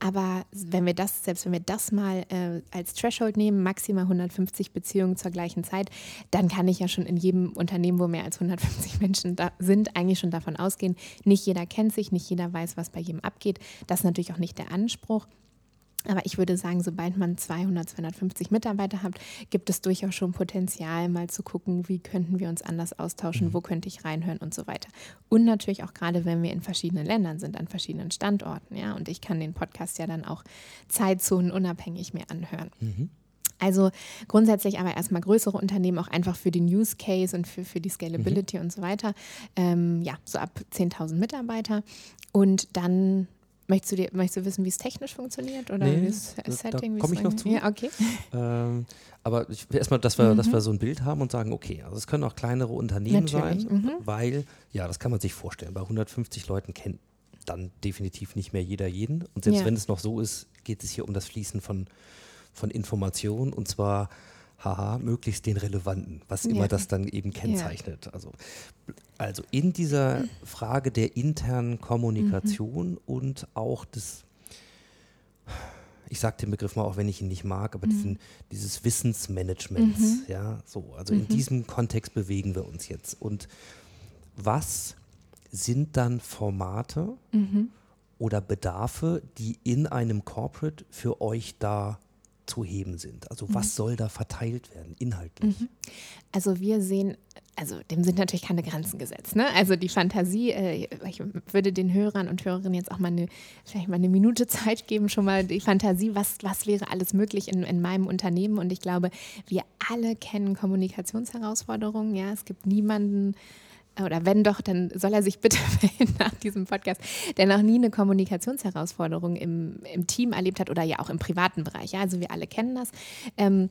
C: aber wenn wir das, selbst wenn wir das mal äh, als Threshold nehmen, maximal 150 Beziehungen zur gleichen Zeit, dann kann ich ja schon in jedem Unternehmen, wo mehr als 150 Menschen da sind, eigentlich schon davon ausgehen, nicht jeder kennt sich, nicht jeder weiß, was bei jedem abgeht. Das ist natürlich auch nicht der Anspruch. Aber ich würde sagen, sobald man 200, 250 Mitarbeiter hat, gibt es durchaus schon Potenzial, mal zu gucken, wie könnten wir uns anders austauschen, mhm. wo könnte ich reinhören und so weiter. Und natürlich auch gerade, wenn wir in verschiedenen Ländern sind, an verschiedenen Standorten. Ja, und ich kann den Podcast ja dann auch zeitzonenunabhängig mir anhören. Mhm. Also grundsätzlich aber erstmal größere Unternehmen auch einfach für den Use Case und für, für die Scalability mhm. und so weiter. Ähm, ja, so ab 10.000 Mitarbeiter. Und dann Möchtest du, dir, möchtest du wissen, wie es technisch funktioniert oder
A: nee,
C: wie
A: das Setting? Da komme ich noch zu.
C: Ja, okay.
A: Ähm, aber erstmal, dass wir, mhm. dass wir so ein Bild haben und sagen, okay, also es können auch kleinere Unternehmen Natürlich. sein, mhm. weil, ja, das kann man sich vorstellen. Bei 150 Leuten kennt dann definitiv nicht mehr jeder jeden. Und selbst ja. wenn es noch so ist, geht es hier um das Fließen von, von Informationen und zwar haha, möglichst den relevanten, was immer das dann eben kennzeichnet. Ja. Also, also in dieser Frage der internen Kommunikation mhm. und auch des, ich sage den Begriff mal, auch wenn ich ihn nicht mag, aber mhm. diesen, dieses Wissensmanagements, mhm. ja, so, also in mhm. diesem Kontext bewegen wir uns jetzt. Und was sind dann Formate mhm. oder Bedarfe, die in einem Corporate für euch da zu heben sind? Also was mhm. soll da verteilt werden, inhaltlich? Mhm.
C: Also wir sehen, also dem sind natürlich keine Grenzen gesetzt. Ne? Also die Fantasie, äh, ich würde den Hörern und Hörerinnen jetzt auch mal eine, vielleicht mal eine Minute Zeit geben, schon mal die Fantasie, was, was wäre alles möglich in, in meinem Unternehmen. Und ich glaube, wir alle kennen Kommunikationsherausforderungen. Ja, es gibt niemanden, oder wenn doch, dann soll er sich bitte melden nach diesem Podcast, der noch nie eine Kommunikationsherausforderung im, im Team erlebt hat oder ja auch im privaten Bereich. Ja, also wir alle kennen das. Ähm,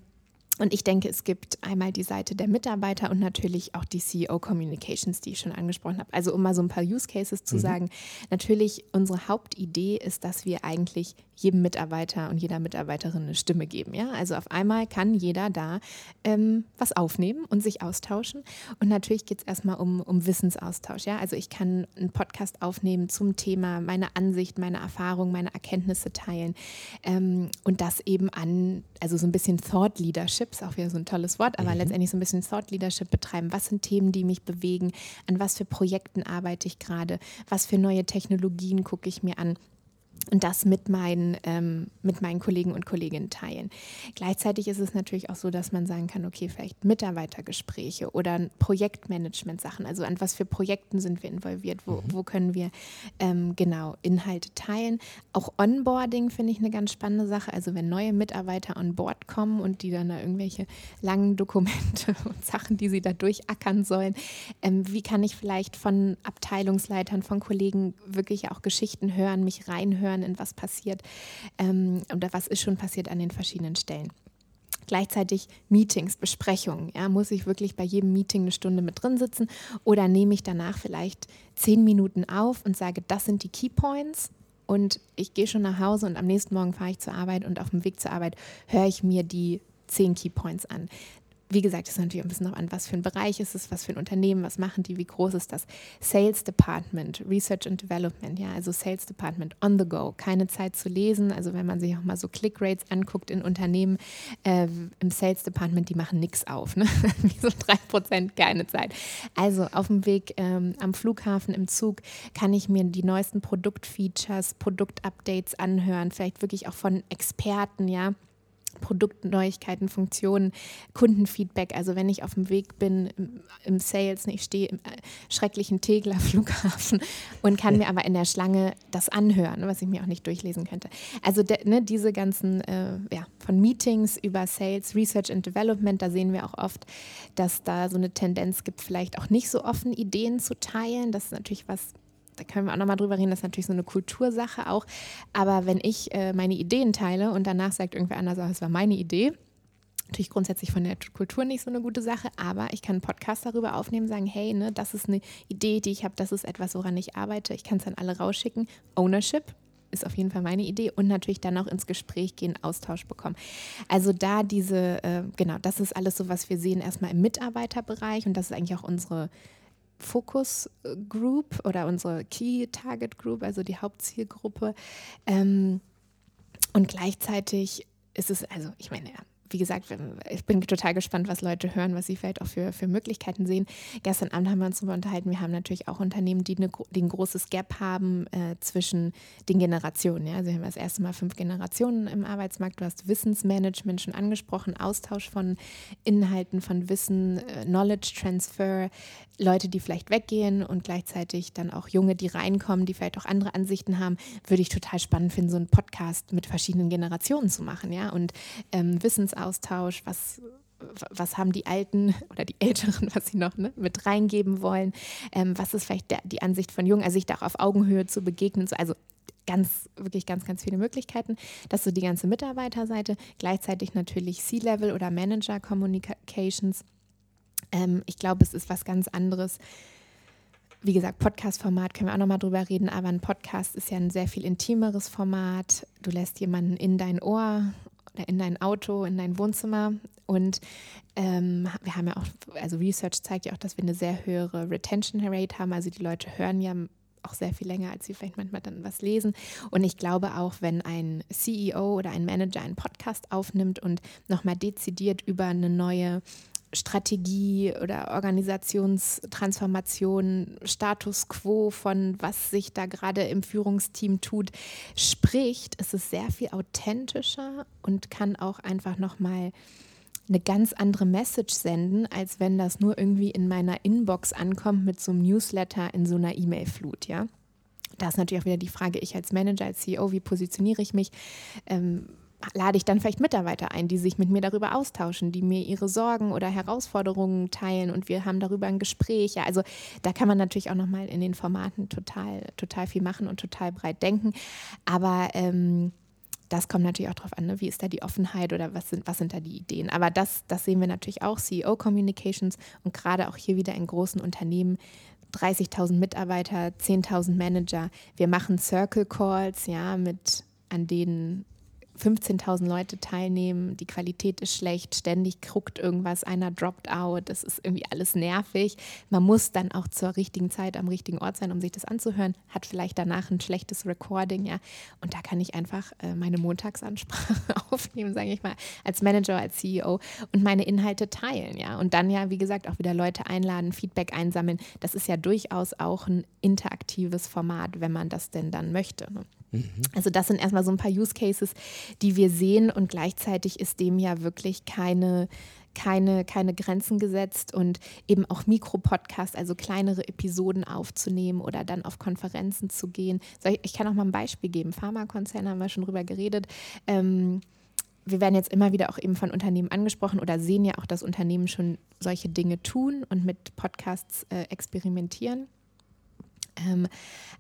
C: und ich denke, es gibt einmal die Seite der Mitarbeiter und natürlich auch die CEO Communications, die ich schon angesprochen habe. Also um mal so ein paar Use Cases zu mhm. sagen, natürlich unsere Hauptidee ist, dass wir eigentlich jedem Mitarbeiter und jeder Mitarbeiterin eine Stimme geben. Ja? Also auf einmal kann jeder da ähm, was aufnehmen und sich austauschen. Und natürlich geht es erstmal um, um Wissensaustausch. Ja? Also ich kann einen Podcast aufnehmen zum Thema, meine Ansicht, meine Erfahrung, meine Erkenntnisse teilen. Ähm, und das eben an, also so ein bisschen Thought Leadership, ist auch wieder so ein tolles Wort, aber mhm. letztendlich so ein bisschen Thought Leadership betreiben. Was sind Themen, die mich bewegen? An was für Projekten arbeite ich gerade? Was für neue Technologien gucke ich mir an? Und das mit meinen, ähm, mit meinen Kollegen und Kolleginnen teilen. Gleichzeitig ist es natürlich auch so, dass man sagen kann, okay, vielleicht Mitarbeitergespräche oder Projektmanagement-Sachen, also an was für Projekten sind wir involviert, wo, wo können wir ähm, genau Inhalte teilen. Auch Onboarding finde ich eine ganz spannende Sache, also wenn neue Mitarbeiter on board kommen und die dann da irgendwelche langen Dokumente und Sachen, die sie da durchackern sollen, ähm, wie kann ich vielleicht von Abteilungsleitern, von Kollegen wirklich auch Geschichten hören, mich reinhören, in was passiert ähm, oder was ist schon passiert an den verschiedenen Stellen. Gleichzeitig Meetings, Besprechungen. Ja, muss ich wirklich bei jedem Meeting eine Stunde mit drin sitzen oder nehme ich danach vielleicht zehn Minuten auf und sage, das sind die Keypoints und ich gehe schon nach Hause und am nächsten Morgen fahre ich zur Arbeit und auf dem Weg zur Arbeit höre ich mir die zehn Keypoints an wie gesagt, es ist natürlich ein bisschen noch an, was für ein Bereich ist es, was für ein Unternehmen, was machen die, wie groß ist das. Sales Department, Research and Development, ja, also Sales Department on the go, keine Zeit zu lesen. Also wenn man sich auch mal so Click-Rates anguckt in Unternehmen äh, im Sales Department, die machen nichts auf, ne? wie so drei Prozent, keine Zeit. Also auf dem Weg ähm, am Flughafen, im Zug, kann ich mir die neuesten Produktfeatures, Produktupdates anhören, vielleicht wirklich auch von Experten, ja Produktneuigkeiten, Funktionen, Kundenfeedback. Also wenn ich auf dem Weg bin im, im Sales, ich stehe im äh, schrecklichen Tegler Flughafen und kann mir aber in der Schlange das anhören, was ich mir auch nicht durchlesen könnte. Also de, ne, diese ganzen, äh, ja, von Meetings über Sales, Research and Development, da sehen wir auch oft, dass da so eine Tendenz gibt, vielleicht auch nicht so offen Ideen zu teilen. Das ist natürlich was, da können wir auch nochmal drüber reden, das ist natürlich so eine Kultursache auch. Aber wenn ich äh, meine Ideen teile und danach sagt irgendwer anders, oh, das war meine Idee, natürlich grundsätzlich von der Kultur nicht so eine gute Sache, aber ich kann einen Podcast darüber aufnehmen, sagen, hey, ne, das ist eine Idee, die ich habe, das ist etwas, woran ich arbeite. Ich kann es dann alle rausschicken. Ownership ist auf jeden Fall meine Idee und natürlich dann auch ins Gespräch gehen, Austausch bekommen. Also da diese, äh, genau, das ist alles so, was wir sehen erstmal im Mitarbeiterbereich und das ist eigentlich auch unsere Focus Group oder unsere Key Target Group, also die Hauptzielgruppe. Ähm, und gleichzeitig ist es, also ich meine, wie gesagt, ich bin total gespannt, was Leute hören, was sie vielleicht auch für, für Möglichkeiten sehen. Gestern Abend haben wir uns darüber unterhalten. Wir haben natürlich auch Unternehmen, die, eine, die ein großes Gap haben äh, zwischen den Generationen. Ja? Also wir haben das erste Mal fünf Generationen im Arbeitsmarkt. Du hast Wissensmanagement schon angesprochen, Austausch von Inhalten, von Wissen, äh, Knowledge Transfer, Leute, die vielleicht weggehen und gleichzeitig dann auch Junge, die reinkommen, die vielleicht auch andere Ansichten haben, würde ich total spannend finden, so einen Podcast mit verschiedenen Generationen zu machen, ja, und ähm, Wissensaustausch, was was haben die Alten oder die Älteren, was sie noch ne, mit reingeben wollen, ähm, was ist vielleicht der, die Ansicht von Jungen, also sich da auch auf Augenhöhe zu begegnen, so, also ganz, wirklich ganz, ganz viele Möglichkeiten. Das ist so die ganze Mitarbeiterseite, gleichzeitig natürlich C-Level oder Manager Communications ähm, ich glaube, es ist was ganz anderes. Wie gesagt, Podcast-Format können wir auch nochmal drüber reden, aber ein Podcast ist ja ein sehr viel intimeres Format. Du lässt jemanden in dein Ohr oder in dein Auto, in dein Wohnzimmer. Und ähm, wir haben ja auch, also Research zeigt ja auch, dass wir eine sehr höhere Retention Rate haben. Also die Leute hören ja auch sehr viel länger, als sie vielleicht manchmal dann was lesen. Und ich glaube auch, wenn ein CEO oder ein Manager einen Podcast aufnimmt und nochmal dezidiert über eine neue Strategie oder Organisationstransformation, Status quo von was sich da gerade im Führungsteam tut, spricht, ist es sehr viel authentischer und kann auch einfach nochmal eine ganz andere Message senden, als wenn das nur irgendwie in meiner Inbox ankommt mit so einem Newsletter in so einer E-Mail-Flut, ja. Da ist natürlich auch wieder die Frage, ich als Manager, als CEO, wie positioniere ich mich? Ähm, lade ich dann vielleicht Mitarbeiter ein, die sich mit mir darüber austauschen, die mir ihre Sorgen oder Herausforderungen teilen und wir haben darüber ein Gespräch. Ja, also da kann man natürlich auch nochmal in den Formaten total, total viel machen und total breit denken. Aber ähm, das kommt natürlich auch darauf an, ne? wie ist da die Offenheit oder was sind, was sind da die Ideen. Aber das, das sehen wir natürlich auch, CEO Communications und gerade auch hier wieder in großen Unternehmen 30.000 Mitarbeiter, 10.000 Manager. Wir machen Circle Calls, ja, mit an denen 15.000 Leute teilnehmen, die Qualität ist schlecht, ständig guckt irgendwas, einer droppt out, das ist irgendwie alles nervig. Man muss dann auch zur richtigen Zeit am richtigen Ort sein, um sich das anzuhören, hat vielleicht danach ein schlechtes Recording, ja. Und da kann ich einfach äh, meine Montagsansprache aufnehmen, sage ich mal, als Manager, als CEO und meine Inhalte teilen, ja. Und dann ja, wie gesagt, auch wieder Leute einladen, Feedback einsammeln. Das ist ja durchaus auch ein interaktives Format, wenn man das denn dann möchte. Ne? Also das sind erstmal so ein paar Use Cases, die wir sehen und gleichzeitig ist dem ja wirklich keine keine, keine Grenzen gesetzt und eben auch Mikropodcasts, also kleinere Episoden aufzunehmen oder dann auf Konferenzen zu gehen. Ich kann auch mal ein Beispiel geben. Pharmakonzerne haben wir schon drüber geredet. Ähm, wir werden jetzt immer wieder auch eben von Unternehmen angesprochen oder sehen ja auch, dass Unternehmen schon solche Dinge tun und mit Podcasts äh, experimentieren. Ähm,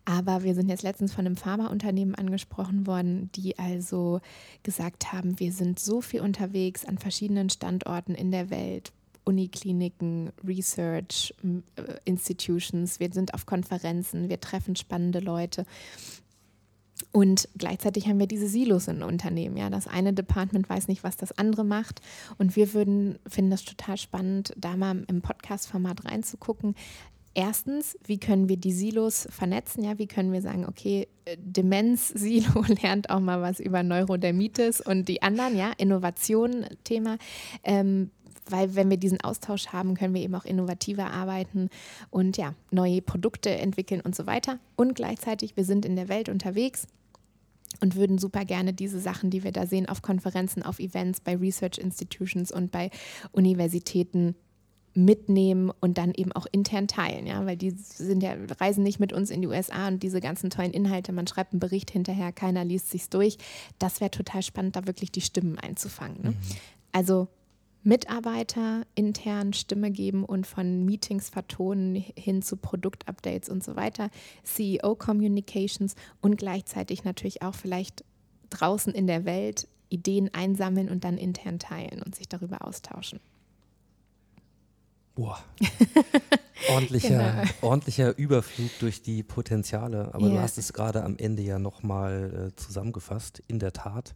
C: aber wir sind jetzt letztens von einem Pharmaunternehmen angesprochen worden, die also gesagt haben, wir sind so viel unterwegs an verschiedenen Standorten in der Welt, Unikliniken, Research äh, Institutions, wir sind auf Konferenzen, wir treffen spannende Leute. Und gleichzeitig haben wir diese Silos in Unternehmen. Ja, das eine Department weiß nicht, was das andere macht. Und wir würden finden das total spannend, da mal im Podcast-Format reinzugucken erstens, wie können wir die Silos vernetzen? Ja, wie können wir sagen, okay, äh, Demenz-Silo lernt auch mal was über Neurodermitis und die anderen, ja, Innovation-Thema. Ähm, weil wenn wir diesen Austausch haben, können wir eben auch innovativer arbeiten und ja, neue Produkte entwickeln und so weiter. Und gleichzeitig, wir sind in der Welt unterwegs und würden super gerne diese Sachen, die wir da sehen, auf Konferenzen, auf Events, bei Research Institutions und bei Universitäten mitnehmen und dann eben auch intern teilen, ja, weil die sind ja, reisen nicht mit uns in die USA und diese ganzen tollen Inhalte, man schreibt einen Bericht hinterher, keiner liest sich's durch. Das wäre total spannend, da wirklich die Stimmen einzufangen. Ne? Mhm. Also Mitarbeiter intern Stimme geben und von Meetings vertonen hin zu Produktupdates und so weiter, CEO Communications und gleichzeitig natürlich auch vielleicht draußen in der Welt Ideen einsammeln und dann intern teilen und sich darüber austauschen.
A: Boah. ordentlicher, genau. ordentlicher Überflug durch die Potenziale. Aber yeah. du hast es gerade am Ende ja nochmal äh, zusammengefasst. In der Tat,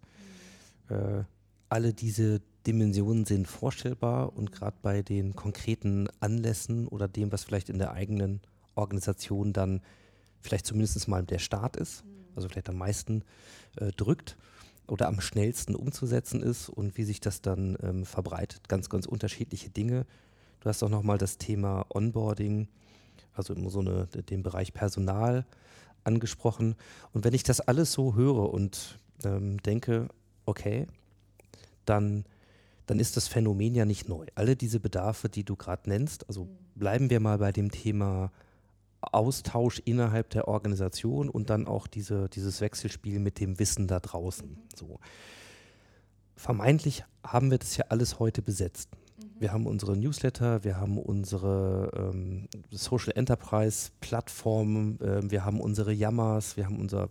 A: äh, alle diese Dimensionen sind vorstellbar und gerade bei den konkreten Anlässen oder dem, was vielleicht in der eigenen Organisation dann vielleicht zumindest mal der Start ist, also vielleicht am meisten äh, drückt oder am schnellsten umzusetzen ist und wie sich das dann ähm, verbreitet. Ganz, ganz unterschiedliche Dinge. Du hast auch nochmal das Thema Onboarding, also so eine, den Bereich Personal angesprochen. Und wenn ich das alles so höre und ähm, denke, okay, dann, dann ist das Phänomen ja nicht neu. Alle diese Bedarfe, die du gerade nennst, also bleiben wir mal bei dem Thema Austausch innerhalb der Organisation und dann auch diese, dieses Wechselspiel mit dem Wissen da draußen. So. Vermeintlich haben wir das ja alles heute besetzt. Wir haben unsere Newsletter, wir haben unsere ähm, Social Enterprise Plattformen, äh, wir haben unsere Yammers, wir haben unser,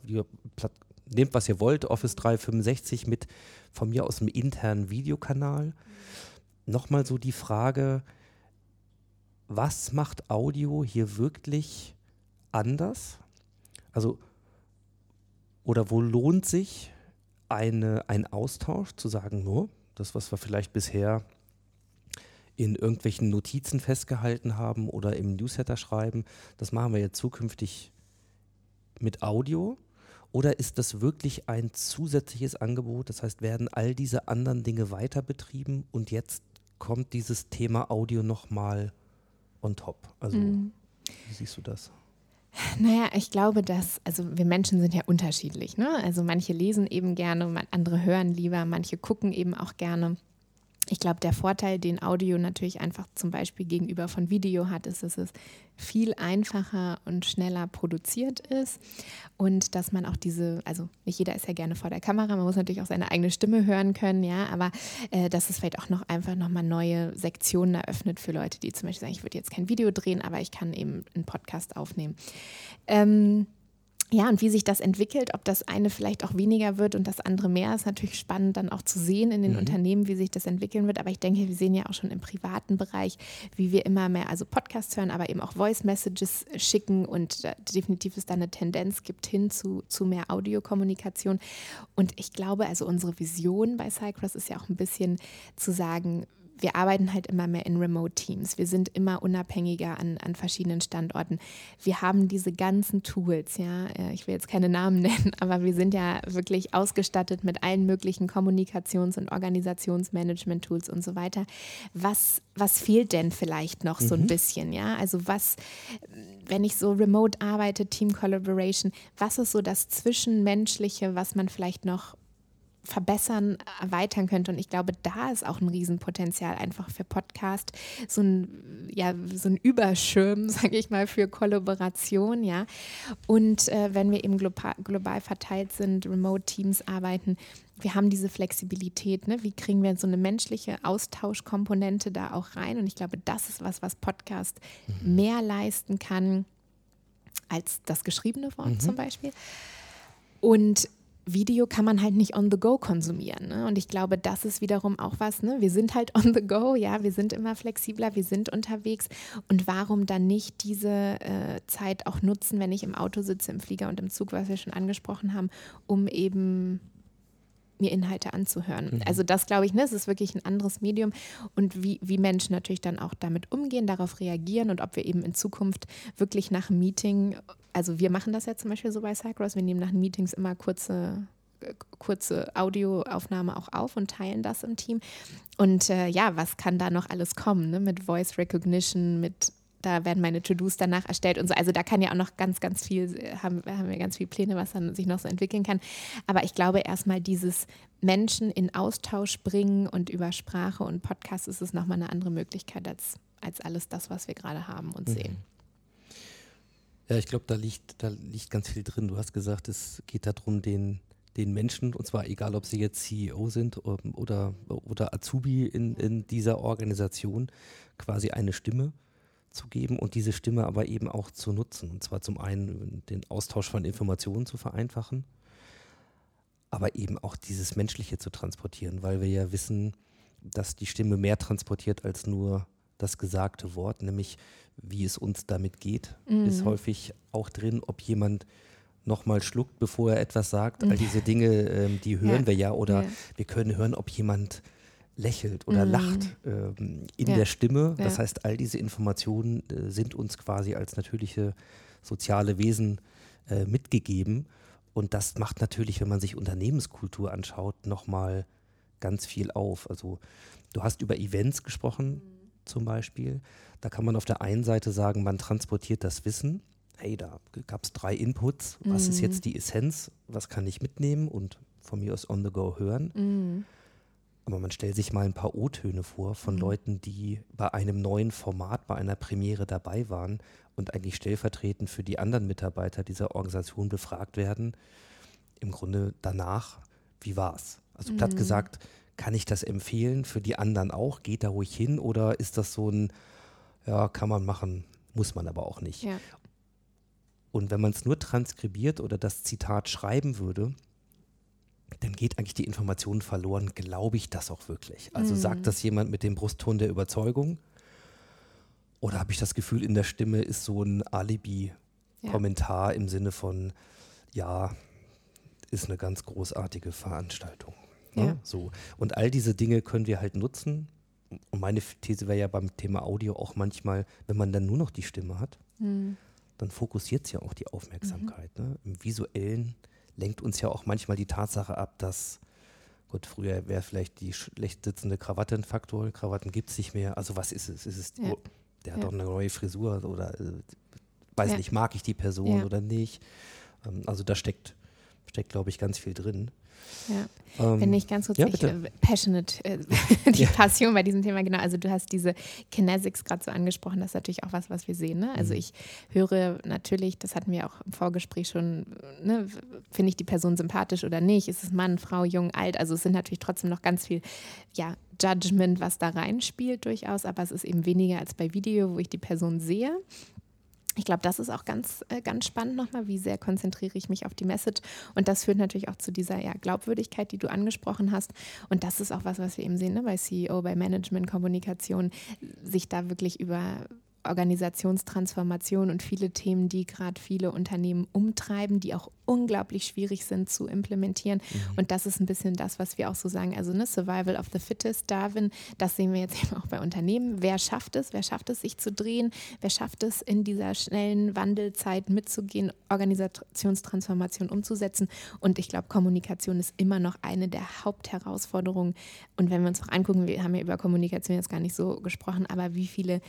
A: nehmt was ihr wollt, Office 365 mit von mir aus einem internen Videokanal. Nochmal so die Frage, was macht Audio hier wirklich anders? Also, oder wo lohnt sich eine, ein Austausch zu sagen, nur das, was wir vielleicht bisher in irgendwelchen Notizen festgehalten haben oder im Newsletter schreiben. Das machen wir jetzt zukünftig mit Audio. Oder ist das wirklich ein zusätzliches Angebot? Das heißt, werden all diese anderen Dinge weiter betrieben und jetzt kommt dieses Thema Audio nochmal on top? Also, mhm. wie siehst du das?
C: Naja, ich glaube, dass, also wir Menschen sind ja unterschiedlich. Ne? Also manche lesen eben gerne, andere hören lieber, manche gucken eben auch gerne. Ich glaube, der Vorteil, den Audio natürlich einfach zum Beispiel gegenüber von Video hat, ist, dass es viel einfacher und schneller produziert ist und dass man auch diese, also nicht jeder ist ja gerne vor der Kamera, man muss natürlich auch seine eigene Stimme hören können, ja, aber äh, dass es vielleicht auch noch einfach nochmal neue Sektionen eröffnet für Leute, die zum Beispiel sagen, ich würde jetzt kein Video drehen, aber ich kann eben einen Podcast aufnehmen. Ähm, ja, und wie sich das entwickelt, ob das eine vielleicht auch weniger wird und das andere mehr, ist natürlich spannend dann auch zu sehen in den mhm. Unternehmen, wie sich das entwickeln wird. Aber ich denke, wir sehen ja auch schon im privaten Bereich, wie wir immer mehr, also Podcasts hören, aber eben auch Voice Messages schicken und definitiv ist da eine Tendenz gibt hin zu, zu mehr Audiokommunikation. Und ich glaube, also unsere Vision bei Cycross ist ja auch ein bisschen zu sagen, wir arbeiten halt immer mehr in Remote-Teams. Wir sind immer unabhängiger an, an verschiedenen Standorten. Wir haben diese ganzen Tools, ja, äh, ich will jetzt keine Namen nennen, aber wir sind ja wirklich ausgestattet mit allen möglichen Kommunikations- und Organisationsmanagement-Tools und so weiter. Was, was fehlt denn vielleicht noch mhm. so ein mhm. bisschen, ja? Also was wenn ich so remote arbeite, Team Collaboration, was ist so das Zwischenmenschliche, was man vielleicht noch verbessern, erweitern könnte. Und ich glaube, da ist auch ein Riesenpotenzial einfach für Podcast, so ein, ja, so ein Überschirm, sage ich mal, für Kollaboration, ja. Und äh, wenn wir eben global, global verteilt sind, Remote-Teams arbeiten, wir haben diese Flexibilität, ne? wie kriegen wir so eine menschliche Austauschkomponente da auch rein? Und ich glaube, das ist was, was Podcast mhm. mehr leisten kann als das geschriebene Wort mhm. zum Beispiel. Und Video kann man halt nicht on the go konsumieren. Ne? Und ich glaube, das ist wiederum auch was. Ne? Wir sind halt on the go, ja, wir sind immer flexibler, wir sind unterwegs. Und warum dann nicht diese äh, Zeit auch nutzen, wenn ich im Auto sitze, im Flieger und im Zug, was wir schon angesprochen haben, um eben mir Inhalte anzuhören. Mhm. Also das glaube ich, ne, es ist wirklich ein anderes Medium und wie, wie Menschen natürlich dann auch damit umgehen, darauf reagieren und ob wir eben in Zukunft wirklich nach einem Meeting, also wir machen das ja zum Beispiel so bei Cycross, wir nehmen nach Meetings immer kurze kurze Audioaufnahme auch auf und teilen das im Team. Und äh, ja, was kann da noch alles kommen, ne? mit Voice Recognition, mit da werden meine To-Dos danach erstellt und so. Also da kann ja auch noch ganz, ganz viel, haben, haben wir ganz viele Pläne, was dann sich noch so entwickeln kann. Aber ich glaube erstmal dieses Menschen in Austausch bringen und über Sprache und Podcast ist es nochmal eine andere Möglichkeit als, als alles das, was wir gerade haben und mhm. sehen.
A: Ja, ich glaube, da liegt, da liegt ganz viel drin. Du hast gesagt, es geht darum, den, den Menschen, und zwar egal, ob sie jetzt CEO sind oder, oder Azubi in, in dieser Organisation, quasi eine Stimme zu geben und diese Stimme aber eben auch zu nutzen. Und zwar zum einen den Austausch von Informationen zu vereinfachen, aber eben auch dieses Menschliche zu transportieren, weil wir ja wissen, dass die Stimme mehr transportiert als nur das gesagte Wort, nämlich wie es uns damit geht, mhm. ist häufig auch drin, ob jemand nochmal schluckt, bevor er etwas sagt. All diese Dinge, ähm, die hören ja. wir ja oder ja. wir können hören, ob jemand lächelt oder mhm. lacht ähm, in ja. der Stimme. Das heißt, all diese Informationen äh, sind uns quasi als natürliche soziale Wesen äh, mitgegeben. Und das macht natürlich, wenn man sich Unternehmenskultur anschaut, nochmal ganz viel auf. Also du hast über Events gesprochen mhm. Zum Beispiel. Da kann man auf der einen Seite sagen, man transportiert das Wissen. Hey, da gab es drei Inputs. Was mhm. ist jetzt die Essenz? Was kann ich mitnehmen und von mir aus on the go hören? Mhm. Aber man stellt sich mal ein paar O-Töne vor von mhm. Leuten, die bei einem neuen Format, bei einer Premiere dabei waren und eigentlich stellvertretend für die anderen Mitarbeiter dieser Organisation befragt werden. Im Grunde danach, wie war's? Also mhm. platt gesagt, kann ich das empfehlen für die anderen auch? Geht da ruhig hin oder ist das so ein, ja, kann man machen, muss man aber auch nicht. Ja. Und wenn man es nur transkribiert oder das Zitat schreiben würde, dann geht eigentlich die Information verloren, glaube ich das auch wirklich? Also mhm. sagt das jemand mit dem Brustton der Überzeugung? Oder habe ich das Gefühl, in der Stimme ist so ein Alibi-Kommentar ja. im Sinne von, ja, ist eine ganz großartige Veranstaltung. Ne? Ja. So. Und all diese Dinge können wir halt nutzen. Und meine These wäre ja beim Thema Audio auch manchmal, wenn man dann nur noch die Stimme hat, mhm. dann fokussiert es ja auch die Aufmerksamkeit. Mhm. Ne? Im visuellen lenkt uns ja auch manchmal die Tatsache ab, dass, gut, früher wäre vielleicht die schlecht sitzende Krawatte ein Faktor, Krawatten gibt es nicht mehr. Also was ist es? Ist es, ja. oh, der ja. hat doch eine neue Frisur oder äh, weiß ja. nicht, mag ich die Person oder nicht. Ähm, also da steckt, steckt glaube ich, ganz viel drin.
C: Ja. Ähm, Wenn ich ganz kurz, ja, ich, äh, passionate, äh, die ja. Passion bei diesem Thema, genau. Also du hast diese Kinesics gerade so angesprochen, das ist natürlich auch was, was wir sehen. Ne? Also mhm. ich höre natürlich, das hatten wir auch im Vorgespräch schon, ne, finde ich die Person sympathisch oder nicht? Ist es Mann, Frau, jung, alt? Also es sind natürlich trotzdem noch ganz viel, ja, Judgment, was da reinspielt durchaus, aber es ist eben weniger als bei Video, wo ich die Person sehe. Ich glaube, das ist auch ganz, äh, ganz spannend nochmal, wie sehr konzentriere ich mich auf die Message. Und das führt natürlich auch zu dieser ja, Glaubwürdigkeit, die du angesprochen hast. Und das ist auch was, was wir eben sehen ne? bei CEO, bei Management, Kommunikation, sich da wirklich über Organisationstransformation und viele Themen, die gerade viele Unternehmen umtreiben, die auch unglaublich schwierig sind zu implementieren. Mhm. Und das ist ein bisschen das, was wir auch so sagen. Also ne, Survival of the Fittest, Darwin, das sehen wir jetzt eben auch bei Unternehmen. Wer schafft es? Wer schafft es, sich zu drehen? Wer schafft es, in dieser schnellen Wandelzeit mitzugehen, Organisationstransformation umzusetzen? Und ich glaube, Kommunikation ist immer noch eine der Hauptherausforderungen. Und wenn wir uns auch angucken, wir haben ja über Kommunikation jetzt gar nicht so gesprochen, aber wie viele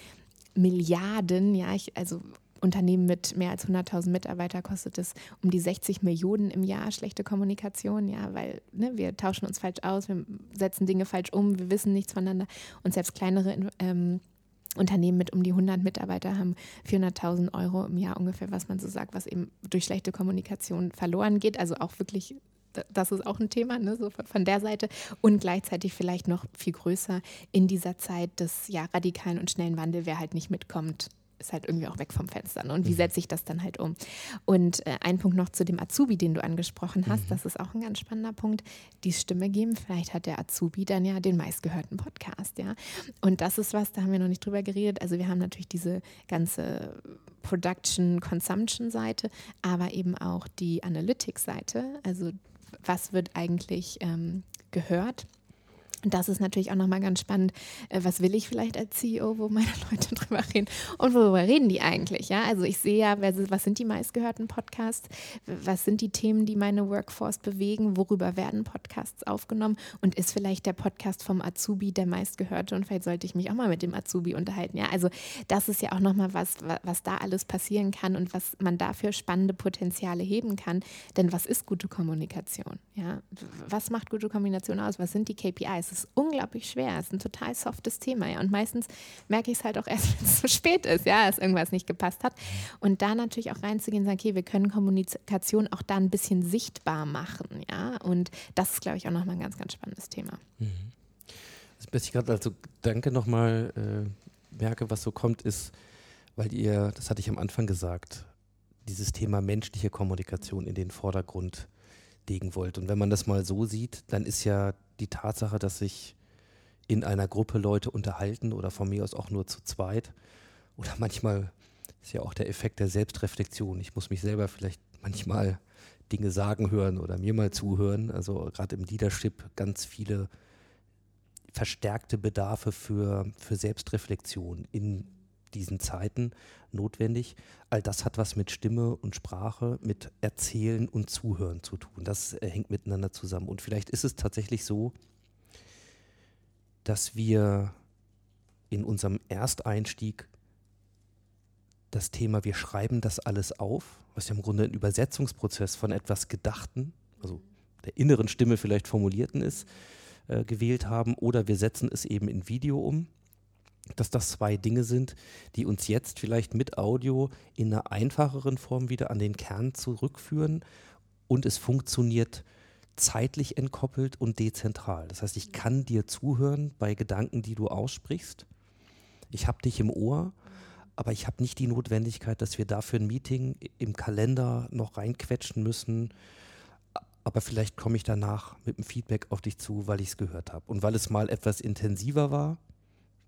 C: Milliarden, ja, ich, also Unternehmen mit mehr als 100.000 Mitarbeitern kostet es um die 60 Millionen im Jahr schlechte Kommunikation, ja, weil ne, wir tauschen uns falsch aus, wir setzen Dinge falsch um, wir wissen nichts voneinander und selbst kleinere ähm, Unternehmen mit um die 100 Mitarbeiter haben 400.000 Euro im Jahr ungefähr, was man so sagt, was eben durch schlechte Kommunikation verloren geht. Also auch wirklich, das ist auch ein Thema, ne, so von der Seite. Und gleichzeitig vielleicht noch viel größer in dieser Zeit des ja, radikalen und schnellen Wandels, wer halt nicht mitkommt, ist halt irgendwie auch weg vom Fenster. Ne? Und wie mhm. setze ich das dann halt um? Und äh, ein Punkt noch zu dem Azubi, den du angesprochen hast, mhm. das ist auch ein ganz spannender Punkt. Die Stimme geben, vielleicht hat der Azubi dann ja den meistgehörten Podcast, ja. Und das ist was, da haben wir noch nicht drüber geredet. Also wir haben natürlich diese ganze Production, Consumption-Seite, aber eben auch die Analytics-Seite. Also was wird eigentlich ähm, gehört? Und das ist natürlich auch nochmal ganz spannend. Äh, was will ich vielleicht als CEO, wo meine Leute drüber reden? Und worüber reden die eigentlich? Ja, also ich sehe ja, was sind die meistgehörten Podcasts? Was sind die Themen, die meine Workforce bewegen? Worüber werden Podcasts aufgenommen? Und ist vielleicht der Podcast vom Azubi der meistgehörte? Und vielleicht sollte ich mich auch mal mit dem Azubi unterhalten. Ja, also das ist ja auch nochmal was, was da alles passieren kann und was man dafür spannende Potenziale heben kann. Denn was ist gute Kommunikation? Ja, was macht gute Kommunikation aus? Was sind die KPIs? Ist unglaublich schwer. Es ist ein total softes Thema. Ja. Und meistens merke ich es halt auch erst, wenn es zu spät ist, ja, dass irgendwas nicht gepasst hat. Und da natürlich auch reinzugehen und sagen, okay, wir können Kommunikation auch da ein bisschen sichtbar machen. Ja. Und das ist, glaube ich, auch nochmal ein ganz, ganz spannendes Thema. Mhm.
A: Was ich gerade also danke nochmal äh, merke, was so kommt, ist, weil ihr, das hatte ich am Anfang gesagt, dieses Thema menschliche Kommunikation in den Vordergrund legen wollt. Und wenn man das mal so sieht, dann ist ja die Tatsache, dass sich in einer Gruppe Leute unterhalten oder von mir aus auch nur zu zweit oder manchmal ist ja auch der Effekt der Selbstreflexion. Ich muss mich selber vielleicht manchmal Dinge sagen hören oder mir mal zuhören. Also gerade im Leadership ganz viele verstärkte Bedarfe für, für Selbstreflexion in diesen Zeiten notwendig. All das hat was mit Stimme und Sprache, mit Erzählen und Zuhören zu tun. Das äh, hängt miteinander zusammen. Und vielleicht ist es tatsächlich so, dass wir in unserem Ersteinstieg das Thema, wir schreiben das alles auf, was ja im Grunde ein Übersetzungsprozess von etwas Gedachten, also der inneren Stimme vielleicht formulierten ist, äh, gewählt haben, oder wir setzen es eben in Video um dass das zwei Dinge sind, die uns jetzt vielleicht mit Audio in einer einfacheren Form wieder an den Kern zurückführen und es funktioniert zeitlich entkoppelt und dezentral. Das heißt, ich kann dir zuhören bei Gedanken, die du aussprichst. Ich habe dich im Ohr, aber ich habe nicht die Notwendigkeit, dass wir dafür ein Meeting im Kalender noch reinquetschen müssen. Aber vielleicht komme ich danach mit einem Feedback auf dich zu, weil ich es gehört habe. Und weil es mal etwas intensiver war,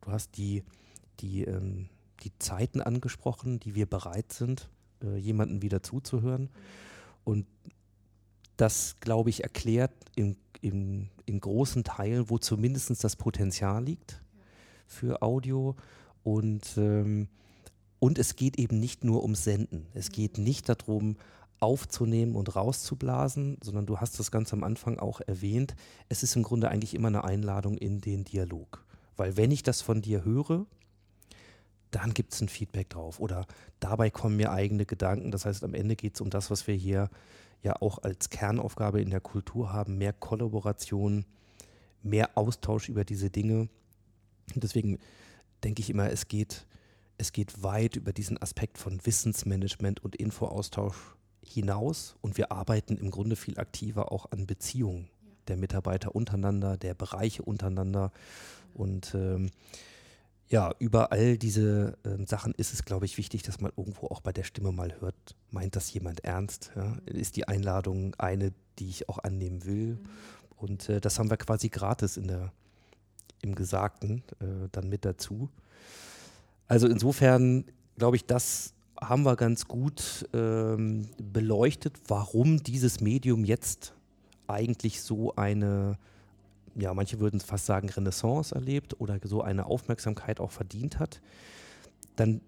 A: Du hast die, die, ähm, die Zeiten angesprochen, die wir bereit sind, äh, jemanden wieder zuzuhören. Und das, glaube ich, erklärt in, in, in großen Teilen, wo zumindest das Potenzial liegt für Audio. Und, ähm, und es geht eben nicht nur ums Senden. Es geht nicht darum, aufzunehmen und rauszublasen, sondern du hast das ganz am Anfang auch erwähnt. Es ist im Grunde eigentlich immer eine Einladung in den Dialog. Weil wenn ich das von dir höre, dann gibt es ein Feedback drauf. Oder dabei kommen mir eigene Gedanken. Das heißt, am Ende geht es um das, was wir hier ja auch als Kernaufgabe in der Kultur haben, mehr Kollaboration, mehr Austausch über diese Dinge. Und deswegen denke ich immer, es geht, es geht weit über diesen Aspekt von Wissensmanagement und Infoaustausch hinaus und wir arbeiten im Grunde viel aktiver auch an Beziehungen der Mitarbeiter untereinander, der Bereiche untereinander und ähm, ja, über all diese äh, Sachen ist es, glaube ich, wichtig, dass man irgendwo auch bei der Stimme mal hört, meint das jemand ernst? Ja? Ist die Einladung eine, die ich auch annehmen will? Mhm. Und äh, das haben wir quasi gratis in der, im Gesagten äh, dann mit dazu. Also insofern glaube ich, das haben wir ganz gut ähm, beleuchtet, warum dieses Medium jetzt eigentlich so eine ja, manche würden fast sagen, Renaissance erlebt oder so eine Aufmerksamkeit auch verdient hat, dann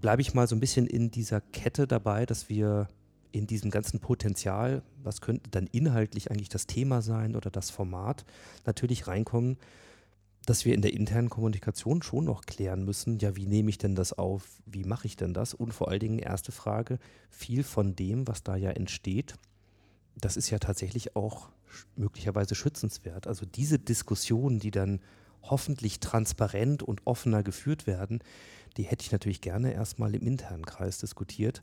A: bleibe ich mal so ein bisschen in dieser Kette dabei, dass wir in diesem ganzen Potenzial, was könnte dann inhaltlich eigentlich das Thema sein oder das Format, natürlich reinkommen, dass wir in der internen Kommunikation schon noch klären müssen, ja, wie nehme ich denn das auf, wie mache ich denn das? Und vor allen Dingen erste Frage, viel von dem, was da ja entsteht, das ist ja tatsächlich auch möglicherweise schützenswert. Also diese Diskussionen, die dann hoffentlich transparent und offener geführt werden, die hätte ich natürlich gerne erstmal im internen Kreis diskutiert.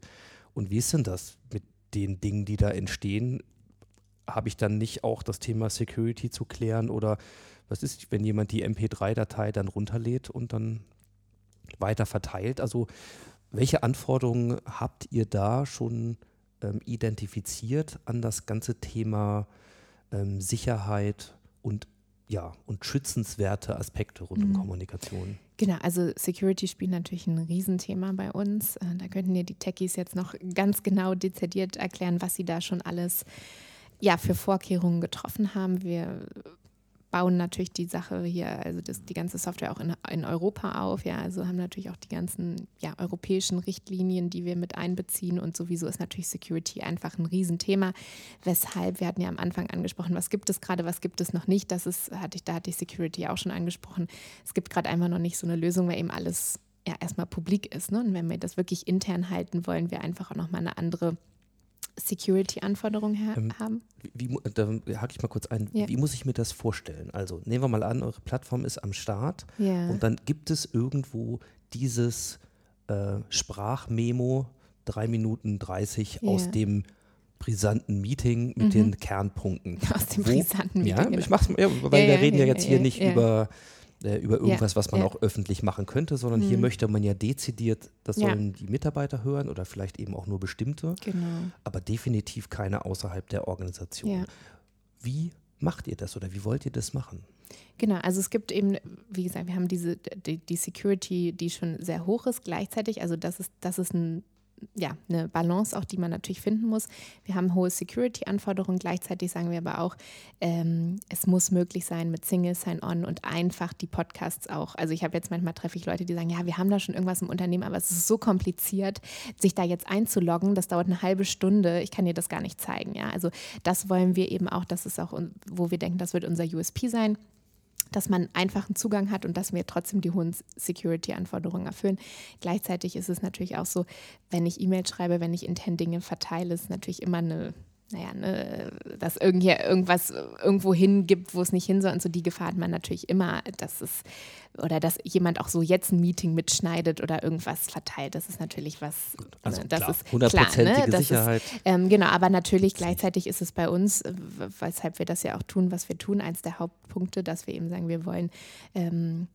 A: Und wie ist denn das mit den Dingen, die da entstehen? Habe ich dann nicht auch das Thema Security zu klären oder was ist, wenn jemand die MP3-Datei dann runterlädt und dann weiter verteilt? Also welche Anforderungen habt ihr da schon identifiziert an das ganze Thema ähm, Sicherheit und ja und schützenswerte Aspekte rund um
C: Mhm.
A: Kommunikation?
C: Genau, also Security spielt natürlich ein Riesenthema bei uns. Äh, Da könnten dir die Techies jetzt noch ganz genau dezidiert erklären, was sie da schon alles ja, für Vorkehrungen getroffen haben. Wir bauen natürlich die Sache hier, also das, die ganze Software auch in, in Europa auf, ja, also haben natürlich auch die ganzen ja, europäischen Richtlinien, die wir mit einbeziehen und sowieso ist natürlich Security einfach ein Riesenthema, weshalb, wir hatten ja am Anfang angesprochen, was gibt es gerade, was gibt es noch nicht, das ist, hatte ich, da hatte ich Security auch schon angesprochen, es gibt gerade einfach noch nicht so eine Lösung, weil eben alles ja erstmal publik ist, ne? und wenn wir das wirklich intern halten, wollen wir einfach auch nochmal eine andere Security-Anforderung ha
A: Ähm,
C: haben.
A: Wie, da hake ich mal kurz ein.
C: Ja.
A: Wie muss ich mir das vorstellen? Also nehmen wir mal an, eure Plattform ist am Start
C: Ja.
A: und dann gibt es irgendwo dieses äh, Sprachmemo, 3 Minuten 30 aus
C: Ja.
A: dem brisanten Meeting mit
C: Mhm.
A: den Kernpunkten.
C: Aus dem
A: Wo-
C: brisanten
A: Ja,
C: Meeting,
A: ich
C: genau.
A: mach's mal, ja, weil
C: Ja,
A: wir
C: ja,
A: reden ja
C: ja,
A: jetzt hier
C: ja,
A: nicht
C: ja.
A: über, äh, über irgendwas, was man
C: ja.
A: auch öffentlich machen könnte, sondern hier
C: Mhm.
A: möchte man ja dezidiert, das
C: Ja.
A: sollen die Mitarbeiter hören oder vielleicht eben auch nur bestimmte,
C: Genau.
A: aber definitiv keine außerhalb der Organisation.
C: Ja.
A: Wie macht ihr das oder wie wollt ihr das machen?
C: Genau, also es gibt eben, wie gesagt, wir haben diese, die, die Security, die schon sehr hoch ist gleichzeitig. Also das ist, das ist ein, ja, eine Balance auch, die man natürlich finden muss. Wir haben hohe Security-Anforderungen, gleichzeitig sagen wir aber auch, ähm, es muss möglich sein mit Single Sign-On und einfach die Podcasts auch. Also ich habe jetzt manchmal treffe ich Leute, die sagen, ja, wir haben da schon irgendwas im Unternehmen, aber es ist so kompliziert, sich da jetzt einzuloggen, das dauert eine halbe Stunde, ich kann dir das gar nicht zeigen. Ja, also das wollen wir eben auch, das ist auch, wo wir denken, das wird unser USP sein dass man einfachen Zugang hat und dass wir trotzdem die hohen Security-Anforderungen erfüllen. Gleichzeitig ist es natürlich auch so, wenn ich E-Mails schreibe, wenn ich intern Dinge verteile, ist natürlich immer eine, naja, ne, dass irgendwie irgendwas irgendwo hingibt, wo es nicht hin soll. Und so die Gefahr hat man natürlich immer, dass es oder dass jemand auch so jetzt ein Meeting mitschneidet oder irgendwas verteilt. Das ist natürlich was,
A: Also
C: ne, das
A: klar,
C: ist klar,
A: hundertprozentige
C: ne? Das ist,
A: Sicherheit.
C: ähm, genau, aber natürlich gleichzeitig ist es bei uns, äh, weshalb wir das ja auch tun, was wir tun, eins der Hauptpunkte, dass wir eben sagen, wir wollen ähm,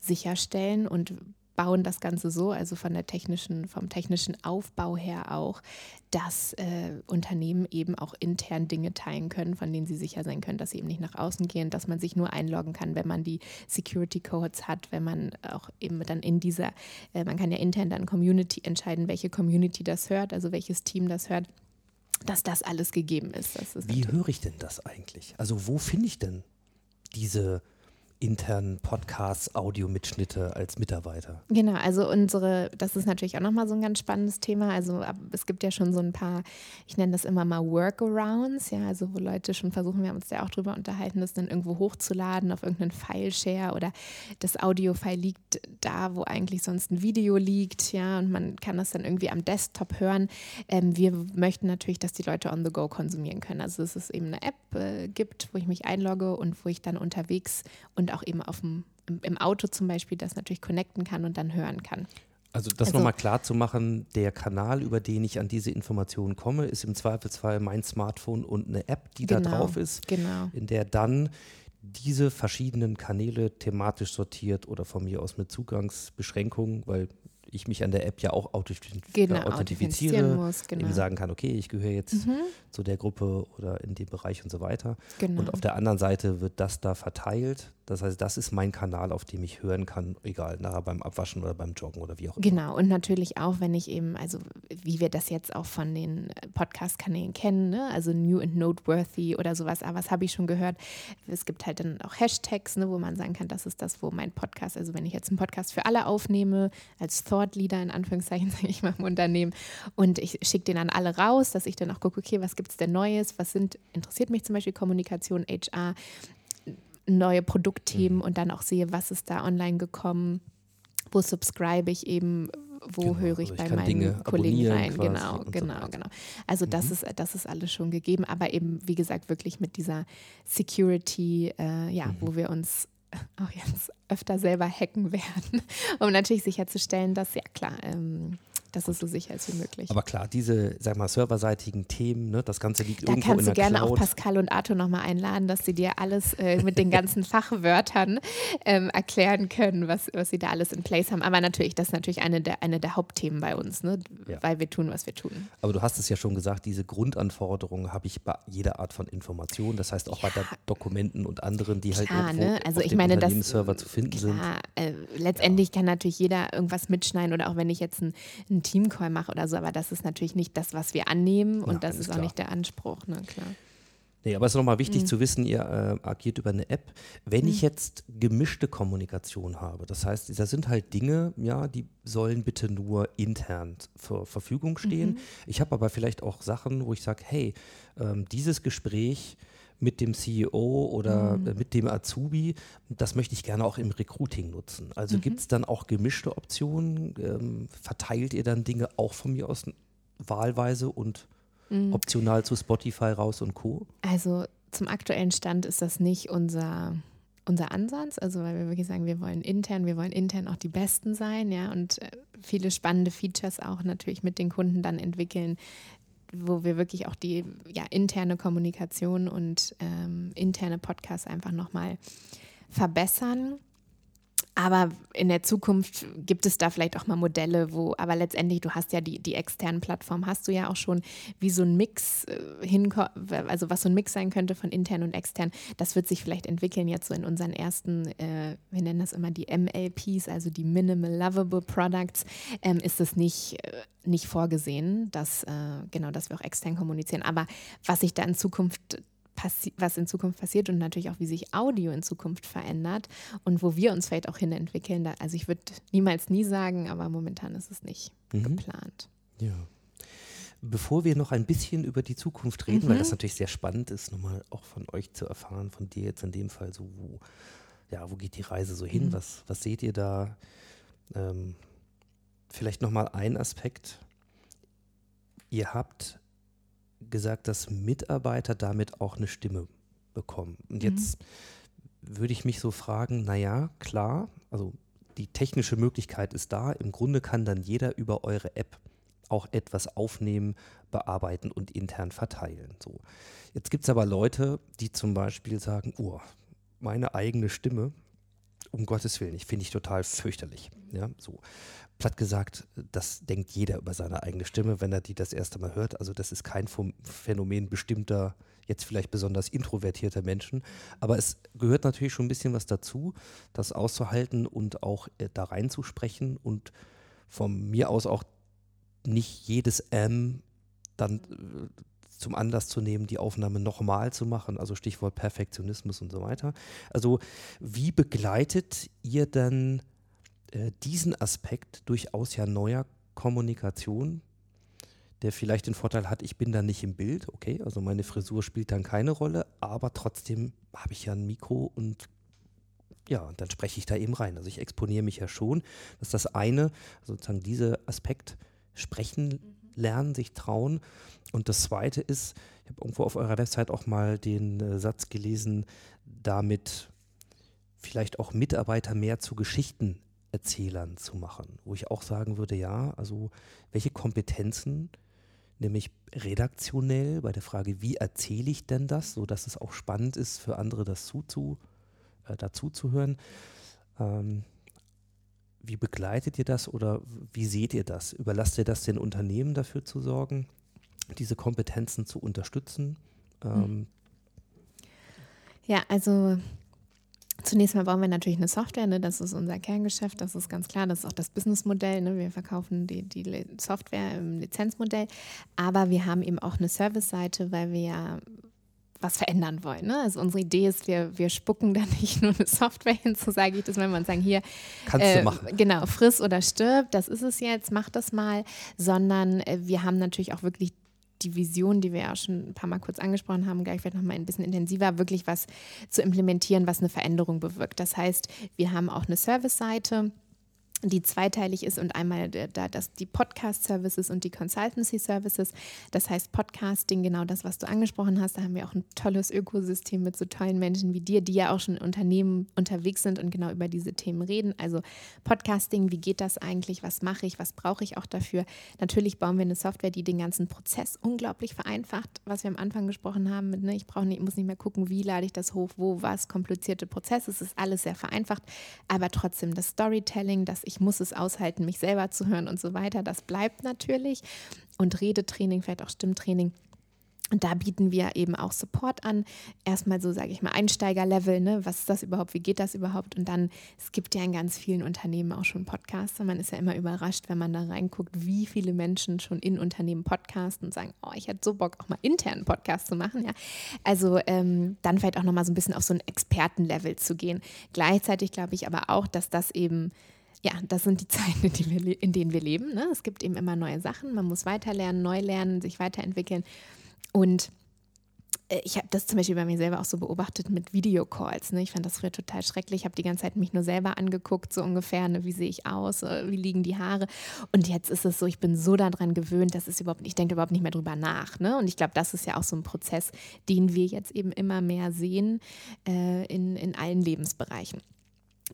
C: sicherstellen und bauen das Ganze so, also von der technischen, vom technischen Aufbau her auch, dass äh, Unternehmen eben auch intern Dinge teilen können, von denen sie sicher sein können, dass sie eben nicht nach außen gehen, dass man sich nur einloggen kann, wenn man die Security Codes hat, wenn man auch eben dann in dieser, äh, man kann ja intern dann Community entscheiden, welche Community das hört, also welches Team das hört, dass das alles gegeben ist. Das ist
A: Wie höre ich denn das eigentlich? Also wo finde ich denn diese internen Podcasts, Audiomitschnitte als Mitarbeiter?
C: Genau, also unsere, das ist natürlich auch nochmal so ein ganz spannendes Thema. Also es gibt ja schon so ein paar, ich nenne das immer mal Workarounds, ja, also wo Leute schon versuchen, wir haben uns ja auch drüber unterhalten, das dann irgendwo hochzuladen auf irgendeinen File-Share oder das Audio-File liegt da, wo eigentlich sonst ein Video liegt, ja, und man kann das dann irgendwie am Desktop hören. Ähm, wir möchten natürlich, dass die Leute on the go konsumieren können. Also dass es eben eine App äh, gibt, wo ich mich einlogge und wo ich dann unterwegs und auch eben auf dem, im, im Auto zum Beispiel das natürlich connecten kann und dann hören kann.
A: Also das
C: Also-
A: nochmal klar zu machen, der Kanal, über den ich an diese Informationen komme, ist im Zweifelsfall mein Smartphone und eine App, die da
C: Genau,
A: drauf ist,
C: Genau.
A: in der dann diese verschiedenen Kanäle thematisch sortiert oder von mir aus mit Zugangsbeschränkungen, weil ich mich an der App ja auch authentifiz
C: Genau, authentifizieren
A: authentifiziere,
C: muss, genau.
A: eben sagen kann, okay, ich gehöre jetzt
C: Mhm,
A: zu der Gruppe oder in dem Bereich und so weiter.
C: genau.
A: Und auf der anderen Seite wird das da verteilt. Das heißt, das ist mein Kanal, auf dem ich hören kann, egal, nachher beim Abwaschen oder beim Joggen oder wie auch immer.
C: Genau, und natürlich auch, wenn ich eben, also wie wir das jetzt auch von den äh, Podcast-Kanälen kennen, ne? also New and Noteworthy oder sowas, aber was habe ich schon gehört? Es gibt halt dann auch Hashtags, ne, wo man sagen kann, das ist das, wo mein Podcast, also wenn ich jetzt einen Podcast für alle aufnehme, als Thought Leader in Anführungszeichen, sage ich mal im Unternehmen, und ich schicke den an alle raus, dass ich dann auch gucke, okay, was gibt es denn Neues, was sind, interessiert mich zum Beispiel Kommunikation, HR, neue Produktthemen und dann auch sehe, was ist da online gekommen, wo subscribe ich eben, wo
A: Genau,
C: höre ich
A: also ich
C: bei
A: kann
C: meinen
A: Dinge
C: Kollegen rein.
A: quasi
C: Genau,
A: und so
C: genau, genau. Also das
A: Mhm.
C: ist das ist alles schon gegeben, aber eben wie gesagt wirklich mit dieser Security, äh, ja,
A: Mhm.
C: wo wir uns auch jetzt öfter selber hacken werden, um natürlich sicherzustellen, dass ja klar, ähm, dass es so sicher ist wie möglich.
A: Aber klar, diese, sag mal, serverseitigen Themen, ne, das Ganze liegt
C: Da
A: irgendwo
C: kannst
A: in
C: du
A: der
C: gerne auch. Pascal und Arthur nochmal einladen, dass sie dir alles äh, mit den ganzen Fachwörtern ähm, erklären können, was, was sie da alles in place haben. Aber natürlich, das ist natürlich eine der, eine der Hauptthemen bei uns, ne?
A: Ja.
C: weil wir tun, was wir tun.
A: Aber du hast es ja schon gesagt, diese Grundanforderungen habe ich bei jeder Art von Information. Das heißt auch bei der Dokumenten und anderen, die halt irgendwo
C: ne? Also
A: auf
C: ich
A: dem
C: meine, das
A: Unternehmensserver zu finden sind.
C: Klar, äh, letztendlich kann natürlich jeder irgendwas mitschneiden oder auch wenn ich jetzt einen, einen Teamcall mache oder so, aber das ist natürlich nicht das, was wir annehmen und
A: Nein,
C: das
A: ist
C: auch
A: klar.
C: nicht der Anspruch, ne? Klar.
A: Nee, aber es ist nochmal
C: Mhm.
A: wichtig zu wissen, ihr äh, agiert über eine App. Wenn ich jetzt gemischte Kommunikation habe, das heißt, da sind halt Dinge, ja, die sollen bitte nur intern zur Verfügung stehen.
C: Mhm.
A: Ich habe aber vielleicht auch Sachen, wo ich sage, hey, ähm, dieses Gespräch mit dem CEO oder
C: Mhm.
A: mit dem Azubi, das möchte ich gerne auch im Recruiting nutzen.
C: Mhm.
A: Also gibt es dann auch gemischte Optionen? Ähm, verteilt ihr dann Dinge auch von mir aus wahlweise und
C: Mhm.
A: optional zu Spotify raus und Co.
C: Also zum aktuellen Stand ist das nicht unser, unser Ansatz, also weil wir wirklich sagen, wir wollen intern, wir wollen intern auch die Besten sein, ja, und äh, viele spannende Features auch natürlich mit den Kunden dann entwickeln, wo wir wirklich auch die ja, interne Kommunikation und ähm, interne Podcasts einfach nochmal verbessern. Aber in der Zukunft gibt es da vielleicht auch mal Modelle, wo, aber letztendlich, du hast ja die, die externen Plattformen, hast du ja auch schon, wie so ein Mix äh, hinko also was so ein Mix sein könnte von intern und extern. Das wird sich vielleicht entwickeln jetzt so in unseren ersten, äh, wir nennen das immer die MLPs, also die Minimal Lovable Products, ähm, ist es nicht, äh, nicht vorgesehen, dass, äh, genau, dass wir auch extern kommunizieren. Aber was sich da in Zukunft was in Zukunft passiert und natürlich auch, wie sich Audio in Zukunft verändert und wo wir uns vielleicht auch hin entwickeln. Also ich würde niemals nie sagen, aber momentan ist es nicht
A: Mhm.
C: geplant.
A: Ja. Bevor wir noch ein bisschen über die Zukunft reden, weil das natürlich sehr spannend ist, nochmal auch von euch zu erfahren, von dir jetzt in dem Fall so, wo, ja, wo geht die Reise so hin? Was, was seht ihr da? Ähm, vielleicht nochmal ein Aspekt. Ihr habt gesagt, dass Mitarbeiter damit auch eine Stimme bekommen. Und jetzt würde ich mich so fragen, naja, klar, also die technische Möglichkeit ist da. Im Grunde kann dann jeder über eure App auch etwas aufnehmen, bearbeiten und intern verteilen. So. Jetzt gibt es aber Leute, die zum Beispiel sagen, oh, meine eigene Stimme, um Gottes Willen, ich finde ich total fürchterlich. Ja, so. Platt gesagt, das denkt jeder über seine eigene Stimme, wenn er die das erste Mal hört. Also das ist kein Phänomen bestimmter, jetzt vielleicht besonders introvertierter Menschen. Aber es gehört natürlich schon ein bisschen was dazu, das auszuhalten und auch äh, da reinzusprechen und von mir aus auch nicht jedes M dann äh, zum Anlass zu nehmen, die Aufnahme nochmal zu machen, also Stichwort Perfektionismus und so weiter. Also wie begleitet ihr dann äh, diesen Aspekt durchaus ja neuer Kommunikation, der vielleicht den Vorteil hat, ich bin dann nicht im Bild, okay, also meine Frisur spielt dann keine Rolle, aber trotzdem habe ich ja ein Mikro und ja, dann spreche ich da eben rein. Also ich exponiere mich ja schon. Das ist das eine, sozusagen dieser Aspekt sprechen, lernen, sich trauen. Und das zweite ist, ich habe irgendwo auf eurer Website auch mal den äh, Satz gelesen, damit vielleicht auch Mitarbeiter mehr zu Geschichtenerzählern zu machen, wo ich auch sagen würde, ja, also welche Kompetenzen, nämlich redaktionell bei der Frage, wie erzähle ich denn das, so dass es auch spannend ist für andere, das zuzu, äh, dazu zu hören. Ähm, wie begleitet ihr das oder wie seht ihr das? Überlasst ihr das den Unternehmen dafür zu sorgen, diese Kompetenzen zu unterstützen? Ähm,
C: Ja, also zunächst mal bauen wir natürlich eine Software, ne? das ist unser Kerngeschäft, das ist ganz klar, das ist auch das Businessmodell. Ne? Wir verkaufen die, die Software im Lizenzmodell, aber wir haben eben auch eine Service-Seite, weil wir ja was verändern wollen. Ne? Also unsere Idee ist, wir, wir spucken da nicht nur eine Software hin, so sage ich das, wenn man sagen, hier,
A: Kannst
C: äh,
A: du machen.
C: Genau, friss oder stirb, das ist es jetzt, mach das mal, sondern äh, wir haben natürlich auch wirklich die Vision, die wir ja schon ein paar Mal kurz angesprochen haben, gleich vielleicht nochmal ein bisschen intensiver, wirklich was zu implementieren, was eine Veränderung bewirkt. Das heißt, wir haben auch eine Service-Seite die zweiteilig ist und einmal da das die Podcast Services und die Consultancy Services. Das heißt Podcasting, genau das, was du angesprochen hast. Da haben wir auch ein tolles Ökosystem mit so tollen Menschen wie dir, die ja auch schon in Unternehmen unterwegs sind und genau über diese Themen reden. Also Podcasting, wie geht das eigentlich? Was mache ich? Was brauche ich auch dafür? Natürlich bauen wir eine Software, die den ganzen Prozess unglaublich vereinfacht, was wir am Anfang gesprochen haben. Mit, ne, ich brauche nicht, muss nicht mehr gucken, wie lade ich das hoch, wo, was, komplizierte Prozesse. Es ist alles sehr vereinfacht, aber trotzdem das Storytelling, das ich muss es aushalten, mich selber zu hören und so weiter. Das bleibt natürlich. Und Redetraining, vielleicht auch Stimmtraining. Und da bieten wir eben auch Support an. Erstmal so, sage ich mal, Einsteigerlevel, ne? was ist das überhaupt, wie geht das überhaupt? Und dann, es gibt ja in ganz vielen Unternehmen auch schon Podcasts. Man ist ja immer überrascht, wenn man da reinguckt, wie viele Menschen schon in Unternehmen podcasten und sagen, oh, ich hätte so Bock, auch mal internen Podcast zu machen. Ja? Also ähm, dann vielleicht auch nochmal so ein bisschen auf so ein Expertenlevel zu gehen. Gleichzeitig glaube ich aber auch, dass das eben ja, das sind die Zeiten, in, in denen wir leben. Ne? Es gibt eben immer neue Sachen. Man muss weiterlernen, neu lernen, sich weiterentwickeln. Und äh, ich habe das zum Beispiel bei mir selber auch so beobachtet mit Videocalls. Ne? Ich fand das früher total schrecklich. Ich habe die ganze Zeit mich nur selber angeguckt, so ungefähr, ne? wie sehe ich aus, äh, wie liegen die Haare. Und jetzt ist es so, ich bin so daran gewöhnt, dass es überhaupt, ich denke überhaupt nicht mehr drüber nach. Ne? Und ich glaube, das ist ja auch so ein Prozess, den wir jetzt eben immer mehr sehen äh, in, in allen Lebensbereichen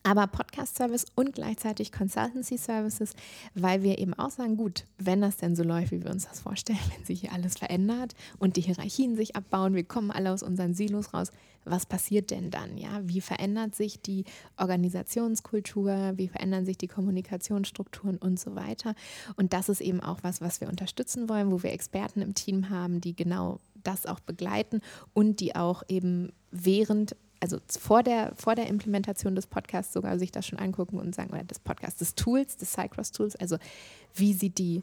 C: aber Podcast-Service und gleichzeitig Consultancy-Services, weil wir eben auch sagen, gut, wenn das denn so läuft, wie wir uns das vorstellen, wenn sich hier alles verändert und die Hierarchien sich abbauen, wir kommen alle aus unseren Silos raus, was passiert denn dann? Ja, wie verändert sich die Organisationskultur, wie verändern sich die Kommunikationsstrukturen und so weiter? Und das ist eben auch was, was wir unterstützen wollen, wo wir Experten im Team haben, die genau das auch begleiten und die auch eben während also vor der, vor der Implementation des Podcasts sogar sich das schon angucken und sagen, oder des Podcasts, des Tools, des Cycross-Tools, also wie sieht die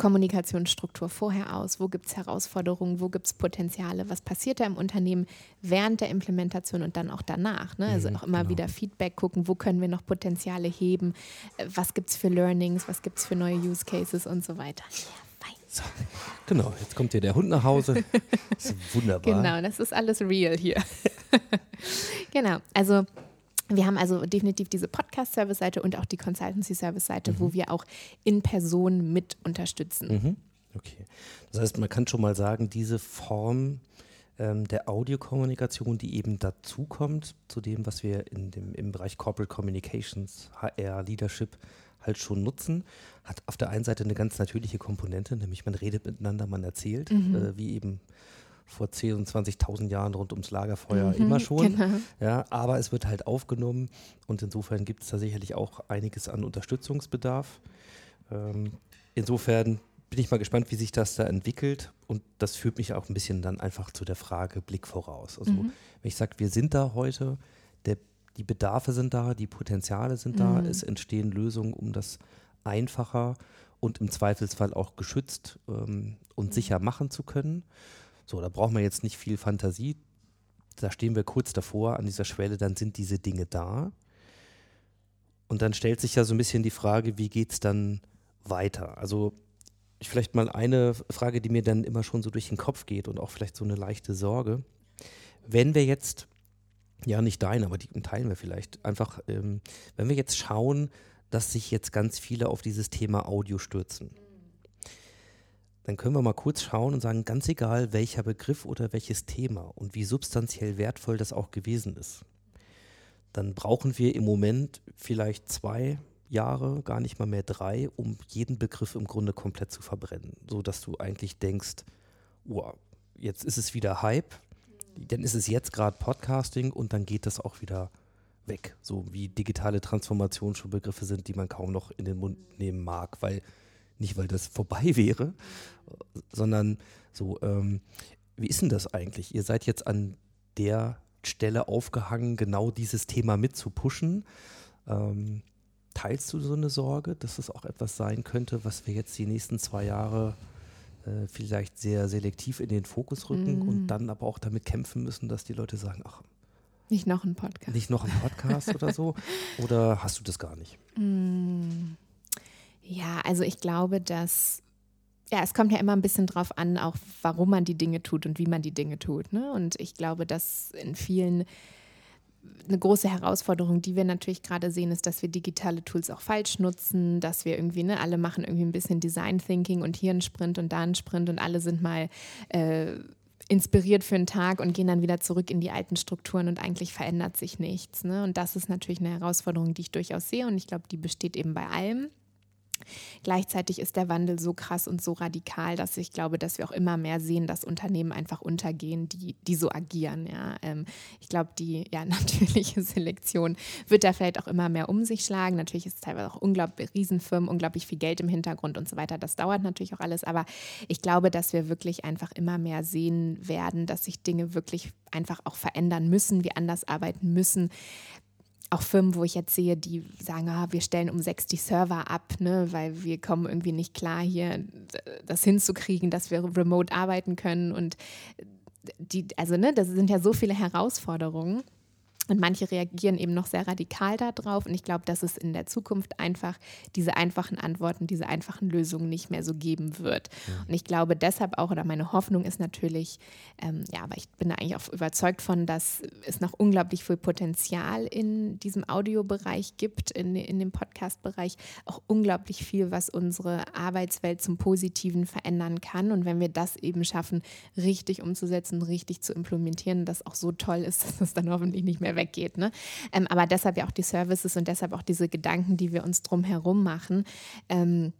C: Kommunikationsstruktur vorher aus? Wo gibt es Herausforderungen? Wo gibt es Potenziale? Was passiert da im Unternehmen während der Implementation und dann auch danach? Ne? Also mhm, auch immer genau. wieder Feedback gucken, wo können wir noch Potenziale heben? Äh, was gibt es für Learnings? Was gibt es für neue Use Cases und so weiter?
A: So, genau, jetzt kommt hier der Hund nach Hause. Das ist wunderbar.
C: Genau, das ist alles real hier. genau, also wir haben also definitiv diese Podcast-Service-Seite und auch die Consultancy-Service-Seite, mhm. wo wir auch in Person mit unterstützen.
A: Mhm. Okay. Das heißt, man kann schon mal sagen, diese Form ähm, der Audiokommunikation, die eben dazukommt, zu dem, was wir in dem, im Bereich Corporate Communications, HR, Leadership halt schon nutzen, hat auf der einen Seite eine ganz natürliche Komponente, nämlich man redet miteinander, man erzählt, mhm. äh, wie eben vor 10.000 und 20.000 Jahren rund ums Lagerfeuer mhm, immer schon. Genau. Ja, aber es wird halt aufgenommen und insofern gibt es da sicherlich auch einiges an Unterstützungsbedarf. Ähm, insofern bin ich mal gespannt, wie sich das da entwickelt und das führt mich auch ein bisschen dann einfach zu der Frage Blick voraus. Also mhm. wenn ich sage, wir sind da heute, der die Bedarfe sind da, die Potenziale sind da, mhm. es entstehen Lösungen, um das einfacher und im Zweifelsfall auch geschützt ähm, und mhm. sicher machen zu können. So, da braucht man jetzt nicht viel Fantasie. Da stehen wir kurz davor an dieser Schwelle, dann sind diese Dinge da. Und dann stellt sich ja so ein bisschen die Frage, wie geht es dann weiter? Also vielleicht mal eine Frage, die mir dann immer schon so durch den Kopf geht und auch vielleicht so eine leichte Sorge. Wenn wir jetzt ja, nicht dein, aber die teilen wir vielleicht. Einfach, ähm, wenn wir jetzt schauen, dass sich jetzt ganz viele auf dieses Thema Audio stürzen, dann können wir mal kurz schauen und sagen, ganz egal welcher Begriff oder welches Thema und wie substanziell wertvoll das auch gewesen ist, dann brauchen wir im Moment vielleicht zwei Jahre, gar nicht mal mehr drei, um jeden Begriff im Grunde komplett zu verbrennen, so dass du eigentlich denkst, wow, jetzt ist es wieder Hype, dann ist es jetzt gerade Podcasting und dann geht das auch wieder weg. So wie digitale Transformation schon Begriffe sind, die man kaum noch in den Mund nehmen mag, weil nicht, weil das vorbei wäre, sondern so, ähm, wie ist denn das eigentlich? Ihr seid jetzt an der Stelle aufgehangen, genau dieses Thema mit zu pushen. Ähm, teilst du so eine Sorge, dass es auch etwas sein könnte, was wir jetzt die nächsten zwei Jahre äh, vielleicht sehr selektiv in den Fokus rücken mm. und dann aber auch damit kämpfen müssen, dass die Leute sagen, ach,
C: nicht noch ein Podcast.
A: Nicht noch ein Podcast oder so? Oder hast du das gar nicht?
C: Mm. Ja, also ich glaube, dass ja, es kommt ja immer ein bisschen drauf an, auch warum man die Dinge tut und wie man die Dinge tut. Ne? Und ich glaube, dass in vielen eine große Herausforderung, die wir natürlich gerade sehen, ist, dass wir digitale Tools auch falsch nutzen, dass wir irgendwie, ne, alle machen irgendwie ein bisschen Design Thinking und hier einen Sprint und da einen Sprint und alle sind mal äh, inspiriert für einen Tag und gehen dann wieder zurück in die alten Strukturen und eigentlich verändert sich nichts. Ne? Und das ist natürlich eine Herausforderung, die ich durchaus sehe und ich glaube, die besteht eben bei allem. Gleichzeitig ist der Wandel so krass und so radikal, dass ich glaube, dass wir auch immer mehr sehen, dass Unternehmen einfach untergehen, die, die so agieren. Ja. Ähm, ich glaube, die ja, natürliche Selektion wird da vielleicht auch immer mehr um sich schlagen. Natürlich ist es teilweise auch unglaublich Riesenfirmen, unglaublich viel Geld im Hintergrund und so weiter. Das dauert natürlich auch alles. Aber ich glaube, dass wir wirklich einfach immer mehr sehen werden, dass sich Dinge wirklich einfach auch verändern müssen, wir anders arbeiten müssen auch Firmen, wo ich jetzt sehe, die sagen, ah, wir stellen um sechs die Server ab, ne, weil wir kommen irgendwie nicht klar, hier das hinzukriegen, dass wir remote arbeiten können. Und die, also ne, das sind ja so viele Herausforderungen. Und manche reagieren eben noch sehr radikal darauf. Und ich glaube, dass es in der Zukunft einfach diese einfachen Antworten, diese einfachen Lösungen nicht mehr so geben wird. Ja. Und ich glaube deshalb auch, oder meine Hoffnung ist natürlich, ähm, ja, aber ich bin da eigentlich auch überzeugt von, dass es noch unglaublich viel Potenzial in diesem Audiobereich gibt, in, in dem Podcast-Bereich, auch unglaublich viel, was unsere Arbeitswelt zum Positiven verändern kann. Und wenn wir das eben schaffen, richtig umzusetzen, richtig zu implementieren, das auch so toll ist, dass es dann hoffentlich nicht mehr weggeht. Ne? Ähm, aber deshalb ja auch die Services und deshalb auch diese Gedanken, die wir uns drumherum machen. Ähm,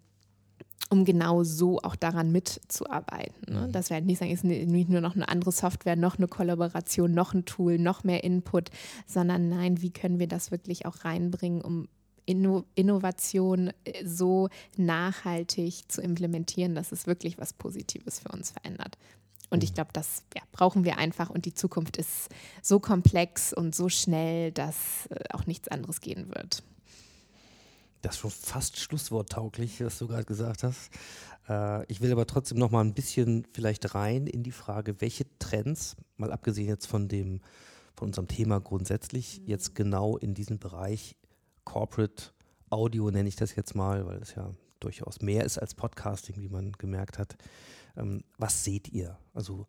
C: um genau so auch daran mitzuarbeiten. Ne? Mhm. Dass wir halt nicht sagen, es ist nicht nur noch eine andere Software, noch eine Kollaboration, noch ein Tool, noch mehr Input, sondern nein, wie können wir das wirklich auch reinbringen, um Inno Innovation äh, so nachhaltig zu implementieren, dass es wirklich was Positives für uns verändert. Und ich mhm. glaube, das ja, brauchen wir einfach. Und die Zukunft ist so komplex und so schnell, dass äh, auch nichts anderes gehen wird.
A: Das ist schon fast schlussworttauglich, was du gerade gesagt hast. Äh, ich will aber trotzdem noch mal ein bisschen vielleicht rein in die Frage, welche Trends, mal abgesehen jetzt von dem, von unserem Thema grundsätzlich, mhm. jetzt genau in diesem Bereich Corporate Audio nenne ich das jetzt mal, weil es ja durchaus mehr ist als Podcasting, wie man gemerkt hat. Ähm, was seht ihr? Also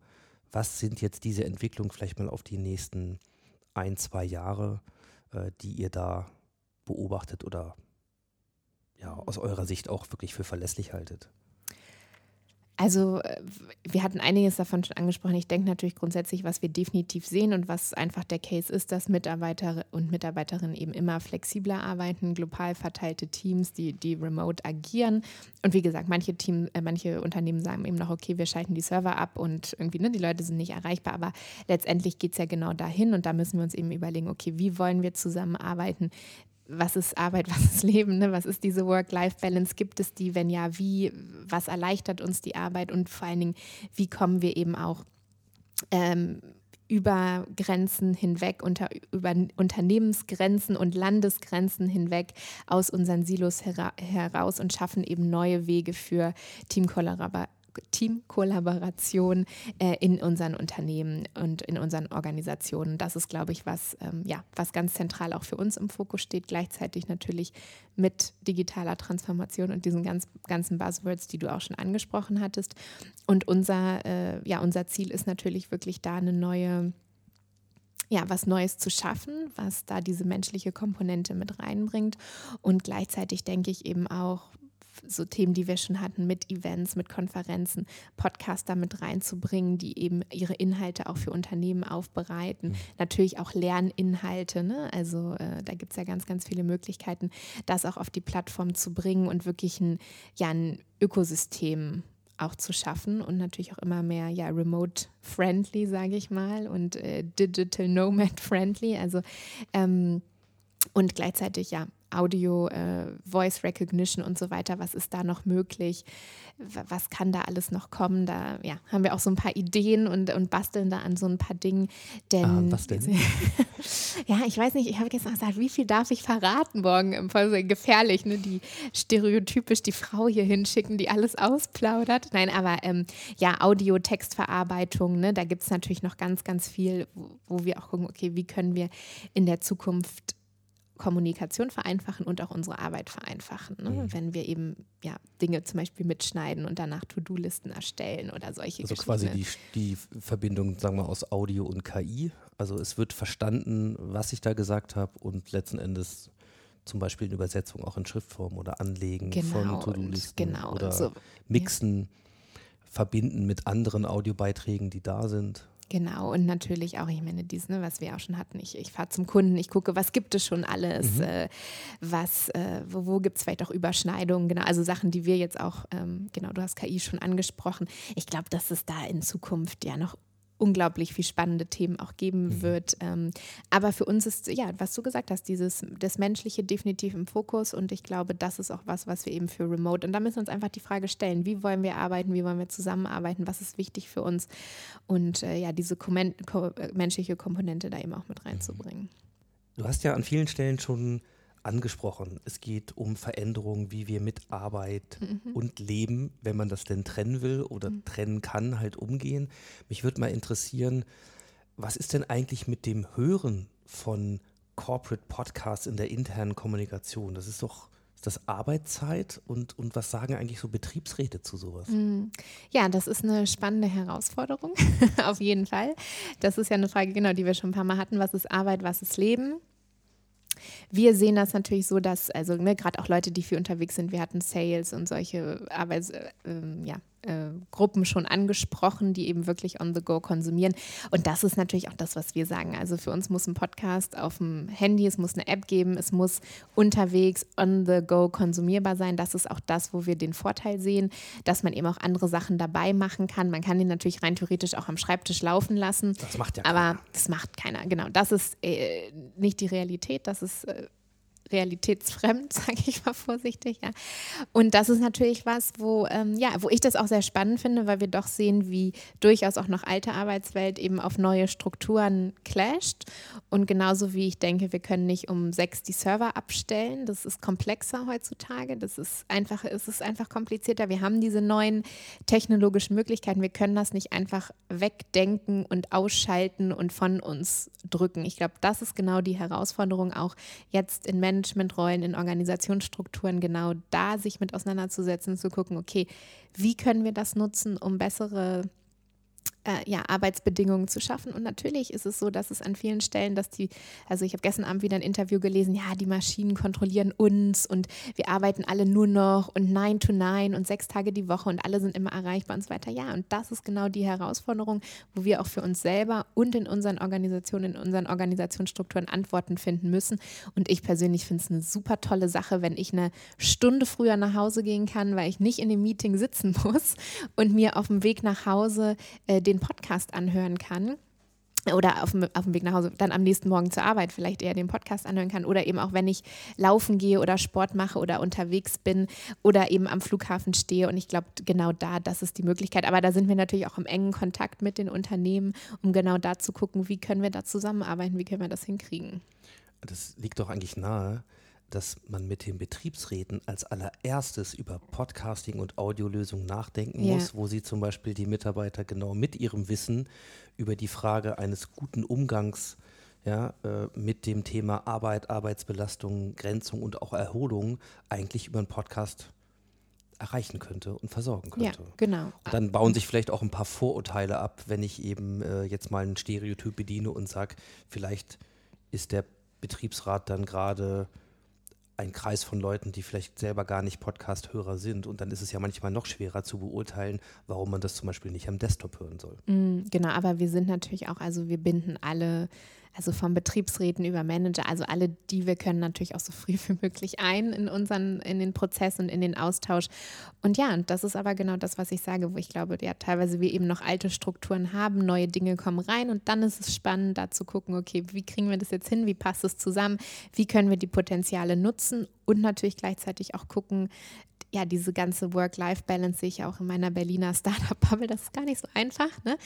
A: was sind jetzt diese Entwicklungen vielleicht mal auf die nächsten ein, zwei Jahre, äh, die ihr da beobachtet oder ja, aus eurer Sicht auch wirklich für verlässlich haltet?
C: Also äh, wir hatten einiges davon schon angesprochen. Ich denke natürlich grundsätzlich, was wir definitiv sehen und was einfach der Case ist, dass Mitarbeiter und Mitarbeiterinnen eben immer flexibler arbeiten, global verteilte Teams, die, die remote agieren. Und wie gesagt, manche, Team, äh, manche Unternehmen sagen eben noch, okay, wir schalten die Server ab und irgendwie, ne, die Leute sind nicht erreichbar. Aber letztendlich geht es ja genau dahin und da müssen wir uns eben überlegen, okay, wie wollen wir zusammenarbeiten? Was ist Arbeit, was ist Leben, ne? was ist diese Work-Life-Balance, gibt es die, wenn ja, wie, was erleichtert uns die Arbeit? Und vor allen Dingen, wie kommen wir eben auch ähm, über Grenzen hinweg, unter, über Unternehmensgrenzen und Landesgrenzen hinweg aus unseren Silos hera heraus und schaffen eben neue Wege für Teamkollaboration Teamkollaboration äh, in unseren Unternehmen und in unseren Organisationen. Das ist, glaube ich, was, ähm, ja, was ganz zentral auch für uns im Fokus steht, gleichzeitig natürlich mit digitaler Transformation und diesen ganz, ganzen Buzzwords, die du auch schon angesprochen hattest. Und unser, äh, ja, unser Ziel ist natürlich wirklich da eine neue ja, was Neues zu schaffen, was da diese menschliche Komponente mit reinbringt. Und gleichzeitig denke ich eben auch, so Themen, die wir schon hatten, mit Events, mit Konferenzen, Podcaster mit reinzubringen, die eben ihre Inhalte auch für Unternehmen aufbereiten. Mhm. Natürlich auch Lerninhalte, ne? also äh, da gibt es ja ganz, ganz viele Möglichkeiten, das auch auf die Plattform zu bringen und wirklich ein, ja, ein Ökosystem auch zu schaffen und natürlich auch immer mehr ja remote friendly, sage ich mal, und äh, digital nomad friendly. Also ähm, und gleichzeitig ja Audio, äh, Voice Recognition und so weiter. Was ist da noch möglich? Was kann da alles noch kommen? Da ja, haben wir auch so ein paar Ideen und, und basteln da an so ein paar Dingen. Denn,
A: ah, was denn?
C: ja, ich weiß nicht, ich habe gestern gesagt, wie viel darf ich verraten morgen? Im Fall so gefährlich, ne? die stereotypisch die Frau hier hinschicken, die alles ausplaudert. Nein, aber ähm, ja, Audio, Textverarbeitung, ne? da gibt es natürlich noch ganz, ganz viel, wo, wo wir auch gucken, okay, wie können wir in der Zukunft Kommunikation vereinfachen und auch unsere Arbeit vereinfachen. Ne?
A: Mhm.
C: Wenn wir eben ja, Dinge zum Beispiel mitschneiden und danach To-Do-Listen erstellen oder solche
A: Also quasi die, die Verbindung, sagen wir, aus Audio und KI. Also es wird verstanden, was ich da gesagt habe und letzten Endes zum Beispiel in Übersetzung auch in Schriftform oder Anlegen
C: Genau,
A: von To-Do-Listen
C: genau,
A: oder
C: so,
A: mixen, verbinden mit anderen Audiobeiträgen, die da sind.
C: Genau, und natürlich auch, ich meine, dies, ne, was wir auch schon hatten. Ich, ich fahre zum Kunden, ich gucke, was gibt es schon alles,
A: Mhm.
C: äh, was, äh, wo, wo gibt es vielleicht auch Überschneidungen, genau, also Sachen, die wir jetzt auch, ähm, genau, du hast KI schon angesprochen. Ich glaube, dass es da in Zukunft ja noch unglaublich viel spannende Themen auch geben
A: Mhm.
C: wird. Ähm, aber für uns ist, ja, was du gesagt hast, dieses, das Menschliche definitiv im Fokus und ich glaube, das ist auch was, was wir eben für Remote, und da müssen wir uns einfach die Frage stellen, wie wollen wir arbeiten, wie wollen wir zusammenarbeiten, was ist wichtig für uns und äh, ja, diese Kommen ko äh, menschliche Komponente da eben auch mit reinzubringen.
A: Du hast ja an vielen Stellen schon angesprochen, es geht um Veränderungen, wie wir mit Arbeit
C: Mhm.
A: und Leben, wenn man das denn trennen will oder trennen kann, halt umgehen. Mich würde mal interessieren, was ist denn eigentlich mit dem Hören von Corporate Podcasts in der internen Kommunikation? Das ist doch ist das Arbeitszeit und, und was sagen eigentlich so Betriebsräte zu sowas?
C: Mhm. Ja, das ist eine spannende Herausforderung, auf jeden Fall. Das ist ja eine Frage, genau, die wir schon ein paar Mal hatten. Was ist Arbeit, was ist Leben? Wir sehen das natürlich so, dass, also ne, gerade auch Leute, die viel unterwegs sind, wir hatten Sales und solche Arbeits, äh, ja, äh, Gruppen schon angesprochen, die eben wirklich on the go konsumieren. Und das ist natürlich auch das, was wir sagen. Also für uns muss ein Podcast auf dem Handy, es muss eine App geben, es muss unterwegs on the go konsumierbar sein. Das ist auch das, wo wir den Vorteil sehen, dass man eben auch andere Sachen dabei machen kann. Man kann den natürlich rein theoretisch auch am Schreibtisch laufen lassen.
A: Das macht ja
C: Aber
A: keiner.
C: das macht keiner. Genau, das ist äh, nicht die Realität, das ist äh, realitätsfremd, sage ich mal vorsichtig. Ja. Und das ist natürlich was, wo, ähm, ja, wo ich das auch sehr spannend finde, weil wir doch sehen, wie durchaus auch noch alte Arbeitswelt eben auf neue Strukturen clasht. Und genauso wie ich denke, wir können nicht um sechs die Server abstellen. Das ist komplexer heutzutage. Das ist einfach, es ist einfach komplizierter. Wir haben diese neuen technologischen Möglichkeiten. Wir können das nicht einfach wegdenken und ausschalten und von uns drücken. Ich glaube, das ist genau die Herausforderung auch jetzt in Managementrollen, in Organisationsstrukturen, genau da sich mit auseinanderzusetzen, zu gucken, okay, wie können wir das nutzen, um bessere äh, ja, Arbeitsbedingungen zu schaffen. Und natürlich ist es so, dass es an vielen Stellen, dass die, also ich habe gestern Abend wieder ein Interview gelesen, ja, die Maschinen kontrollieren uns und wir arbeiten alle nur noch und 9 to 9 und sechs Tage die Woche und alle sind immer erreichbar und so weiter. Ja, und das ist genau die Herausforderung, wo wir auch für uns selber und in unseren Organisationen, in unseren Organisationsstrukturen Antworten finden müssen. Und ich persönlich finde es eine super tolle Sache, wenn ich eine Stunde früher nach Hause gehen kann, weil ich nicht in dem Meeting sitzen muss und mir auf dem Weg nach Hause äh, den Podcast anhören kann oder auf dem, auf dem Weg nach Hause, dann am nächsten Morgen zur Arbeit vielleicht eher den Podcast anhören kann oder eben auch wenn ich laufen gehe oder Sport mache oder unterwegs bin oder eben am Flughafen stehe und ich glaube genau da, das ist die Möglichkeit, aber da sind wir natürlich auch im engen Kontakt mit den Unternehmen, um genau da zu gucken, wie können wir da zusammenarbeiten, wie können wir das hinkriegen.
A: Das liegt doch eigentlich nahe, dass man mit den Betriebsräten als allererstes über Podcasting und Audiolösungen nachdenken
C: Ja.
A: muss, wo sie zum Beispiel die Mitarbeiter genau mit ihrem Wissen über die Frage eines guten Umgangs ja, äh, mit dem Thema Arbeit, Arbeitsbelastung, Grenzung und auch Erholung eigentlich über einen Podcast erreichen könnte und versorgen
C: Ja,
A: könnte.
C: genau.
A: Und dann bauen sich vielleicht auch ein paar Vorurteile ab, wenn ich eben äh, jetzt mal ein Stereotyp bediene und sage, vielleicht ist der Betriebsrat dann gerade ein Kreis von Leuten, die vielleicht selber gar nicht Podcast-Hörer sind. Und dann ist es ja manchmal noch schwerer zu beurteilen, warum man das zum Beispiel nicht am Desktop hören soll.
C: Mm, Genau, aber wir sind natürlich auch, also wir binden alle, also vom Betriebsräten über Manager, also alle, die wir können, natürlich auch so früh wie möglich ein in unseren, in den Prozess und in den Austausch. Und ja, und das ist aber genau das, was ich sage, wo ich glaube, ja, teilweise wir eben noch alte Strukturen haben, neue Dinge kommen rein und dann ist es spannend, da zu gucken, okay, wie kriegen wir das jetzt hin, wie passt es zusammen, wie können wir die Potenziale nutzen und natürlich gleichzeitig auch gucken, ja, diese ganze Work-Life-Balance sehe ich auch in meiner Berliner Startup-Bubble. Das ist gar nicht so einfach. Ne?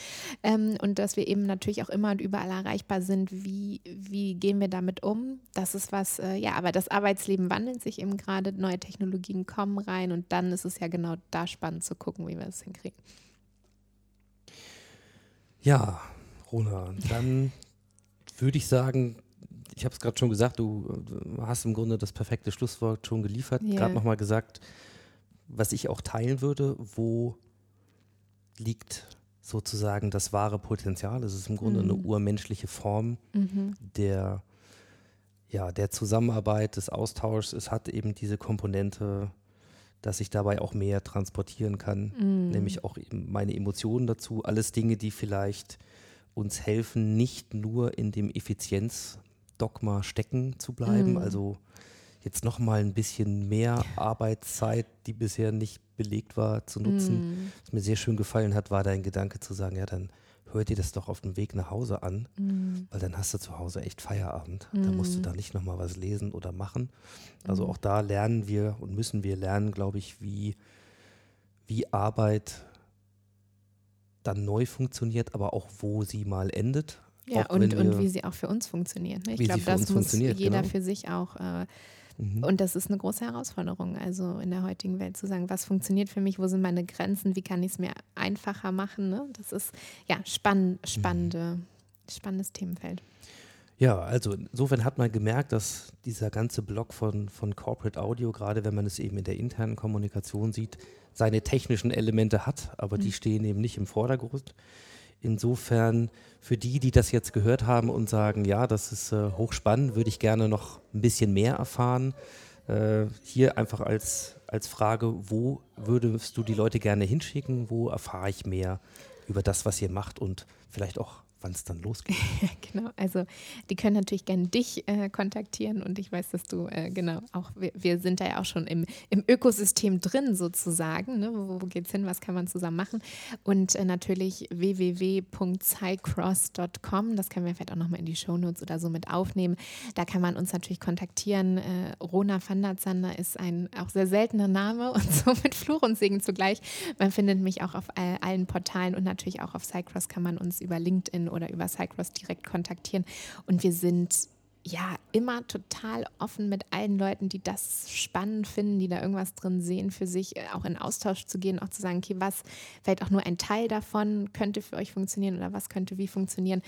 C: Ähm, und dass wir eben natürlich auch immer und überall erreichbar sind. Wie, wie gehen wir damit um? Das ist was, äh, ja, aber das Arbeitsleben wandelt sich eben gerade. Neue Technologien kommen rein und dann ist es ja genau da spannend zu gucken, wie wir das hinkriegen.
A: Ja, Rona, dann würde ich sagen, ich habe es gerade schon gesagt, du, hast im Grunde das perfekte Schlusswort schon geliefert.
C: Ja.
A: Gerade nochmal gesagt, was ich auch teilen würde, wo liegt sozusagen das wahre Potenzial? Es ist im Grunde eine
C: Mhm.
A: urmenschliche Form
C: Mhm.
A: der, ja, der Zusammenarbeit, des Austauschs. Es hat eben diese Komponente, dass ich dabei auch mehr transportieren kann,
C: Mhm.
A: nämlich auch meine Emotionen dazu. Alles Dinge, die vielleicht uns helfen, nicht nur in dem Effizienzdogma stecken zu bleiben.
C: Mhm.
A: Also jetzt nochmal ein bisschen mehr Arbeitszeit, die bisher nicht belegt war, zu nutzen.
C: Mhm.
A: Was mir sehr schön gefallen hat, war dein Gedanke zu sagen, ja, dann hör dir das doch auf dem Weg nach Hause an,
C: Mhm.
A: weil dann hast du zu Hause echt Feierabend. Da musst du
C: Mhm.
A: da nicht nochmal was lesen oder machen. Also
C: Mhm.
A: auch da lernen wir und müssen wir lernen, glaube ich, wie, wie Arbeit dann neu funktioniert, aber auch wo sie mal endet.
C: Ja,
A: Auch
C: und,
A: wenn
C: und
A: wir-
C: wie sie auch für uns funktioniert. Ne? Ich
A: Wie sie
C: glaube, das muss
A: funktioniert,
C: jeder
A: genau.
C: für sich auch. Äh,
A: Mhm.
C: und das ist eine große Herausforderung, also in der heutigen Welt zu sagen, was funktioniert für mich, wo sind meine Grenzen, wie kann ich es mir einfacher machen. Ne? Das ist ja spann spannende, spannendes Themenfeld.
A: Ja, also insofern hat man gemerkt, dass dieser ganze Block von, von Corporate Audio, gerade wenn man es eben in der internen Kommunikation sieht, seine technischen Elemente hat, aber die
C: Mhm.
A: stehen eben nicht im Vordergrund. Insofern für die, die das jetzt gehört haben und sagen, ja, das ist äh, hochspannend, würde ich gerne noch ein bisschen mehr erfahren. Äh, hier einfach als, als Frage, wo würdest du die Leute gerne hinschicken? Wo erfahre ich mehr über das, was ihr macht und vielleicht auch, wann es dann losgeht?
C: Genau, also die können natürlich gerne dich äh, kontaktieren und ich weiß, dass du, äh, genau, auch wir, wir sind da ja auch schon im, im Ökosystem drin sozusagen. Ne? Wo, wo geht's hin, was kann man zusammen machen? Und äh, natürlich www.cycross.com, das können wir vielleicht auch nochmal in die Shownotes oder so mit aufnehmen. Da kann man uns natürlich kontaktieren. Äh, Rona van der Zander ist ein auch sehr seltener Name und somit Fluch und Segen zugleich. Man findet mich auch auf äh, allen Portalen und natürlich auch auf Cycross kann man uns über LinkedIn oder über Cycross direkt kontaktieren. Und wir sind ja immer total offen mit allen Leuten, die das spannend finden, die da irgendwas drin sehen, für sich äh, auch in Austausch zu gehen, auch zu sagen, okay, was vielleicht auch nur ein Teil davon könnte für euch funktionieren oder was könnte wie funktionieren.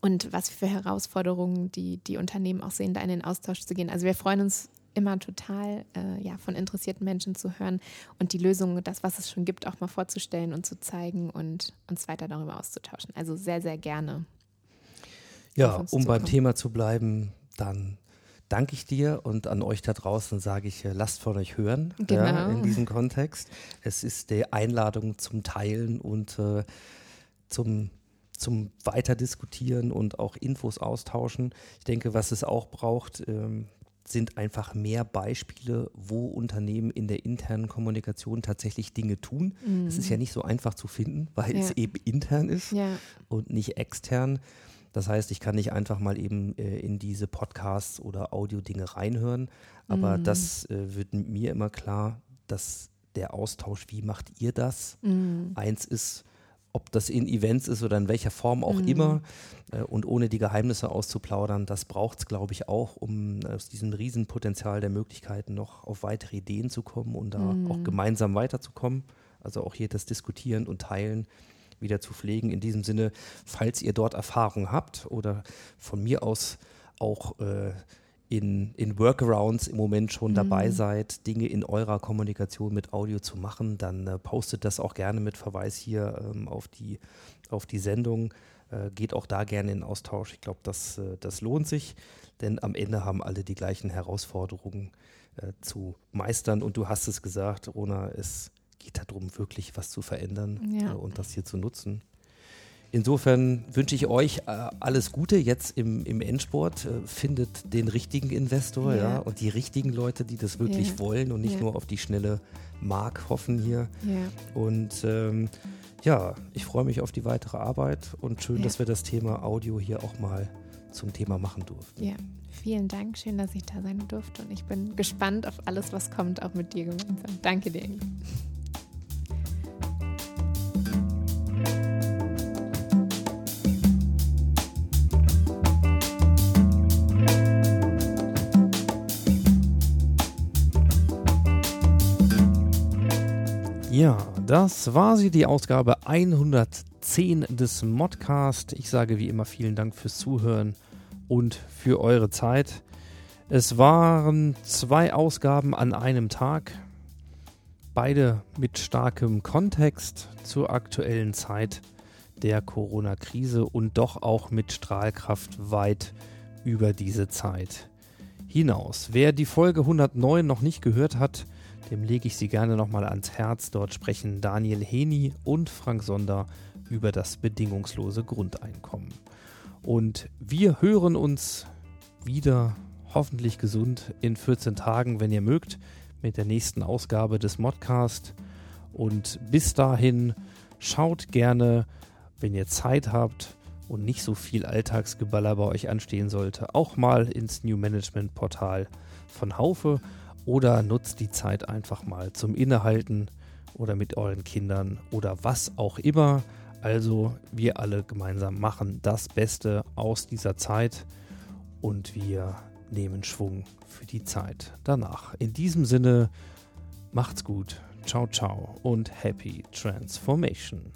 C: Und was für Herausforderungen die, die Unternehmen auch sehen, da in den Austausch zu gehen. Also wir freuen uns immer total, äh, ja, von interessierten Menschen zu hören und die Lösungen, das, was es schon gibt, auch mal vorzustellen und zu zeigen und uns weiter darüber auszutauschen. Also sehr, sehr gerne.
A: Ja, um beim. Thema zu bleiben, dann danke ich dir und an euch da draußen sage ich, äh, lasst von euch hören ja,
C: Genau.
A: in diesem Kontext. Es ist die Einladung zum Teilen und äh, zum, zum Weiterdiskutieren und auch Infos austauschen. Ich denke, was es auch braucht, ähm, sind einfach mehr Beispiele, wo Unternehmen in der internen Kommunikation tatsächlich Dinge tun. Es ist ja nicht so einfach zu finden, weil es
C: Ja.
A: eben intern ist
C: Ja,
A: und nicht extern. Das heißt, ich kann nicht einfach mal eben äh, in diese Podcasts oder Audio-Dinge reinhören, aber
C: Mhm.
A: das äh, wird mir immer klar, dass der Austausch, wie macht ihr das?
C: mm,
A: Eins ist, ob das in Events ist oder in welcher Form auch
C: Mhm.
A: immer äh, und ohne die Geheimnisse auszuplaudern, das braucht es, glaube ich, auch, um aus diesem Riesenpotenzial der Möglichkeiten noch auf weitere Ideen zu kommen und da
C: Mhm.
A: auch gemeinsam weiterzukommen. Also auch hier das Diskutieren und Teilen wieder zu pflegen. In diesem Sinne, falls ihr dort Erfahrung habt oder von mir aus auch äh, in, in Workarounds im Moment schon dabei
C: Mhm.
A: seid, Dinge in eurer Kommunikation mit Audio zu machen, dann äh, postet das auch gerne mit Verweis hier ähm, auf, die, auf die Sendung. Äh, geht auch da gerne in Austausch. Ich glaube, das, äh, das lohnt sich, denn am Ende haben alle die gleichen Herausforderungen äh, zu meistern. Und du hast es gesagt, Rona, es geht darum, wirklich was zu verändern
C: Ja.
A: äh, und das hier zu nutzen. Insofern wünsche ich euch äh, alles Gute jetzt im, im Endsport. Äh, findet den richtigen Investor
C: Ja.
A: ja. und die richtigen Leute, die das wirklich
C: Ja.
A: wollen und nicht
C: Ja.
A: nur auf die schnelle Mark hoffen hier. Und ähm, ja, ich freue mich auf die weitere Arbeit und schön, dass wir das Thema Audio hier auch mal zum Thema machen durften.
C: Ja, vielen Dank. Schön, dass ich da sein durfte. Und ich bin gespannt auf alles, was kommt, auch mit dir gemeinsam. Danke dir.
A: Ja, das war sie, die Ausgabe 110 des Modcast. Ich sage wie immer vielen Dank fürs Zuhören und für eure Zeit. Es waren zwei Ausgaben an einem Tag, beide mit starkem Kontext zur aktuellen Zeit der Corona-Krise und doch auch mit Strahlkraft weit über diese Zeit hinaus. Wer die Folge 109 noch nicht gehört hat, dem lege ich sie gerne nochmal ans Herz. Dort sprechen Daniel Heni und Frank Sonder über das bedingungslose Grundeinkommen. Und wir hören uns wieder, hoffentlich gesund, in 14 Tagen, wenn ihr mögt, mit der nächsten Ausgabe des Modcast. Und bis dahin schaut gerne, wenn ihr Zeit habt und nicht so viel Alltagsgeballer bei euch anstehen sollte, auch mal ins New Management Portal von Haufe oder nutzt die Zeit einfach mal zum Innehalten oder mit euren Kindern oder was auch immer. Also wir alle gemeinsam machen das Beste aus dieser Zeit und wir nehmen Schwung für die Zeit danach. In diesem Sinne, macht's gut, ciao, ciao und happy transformation.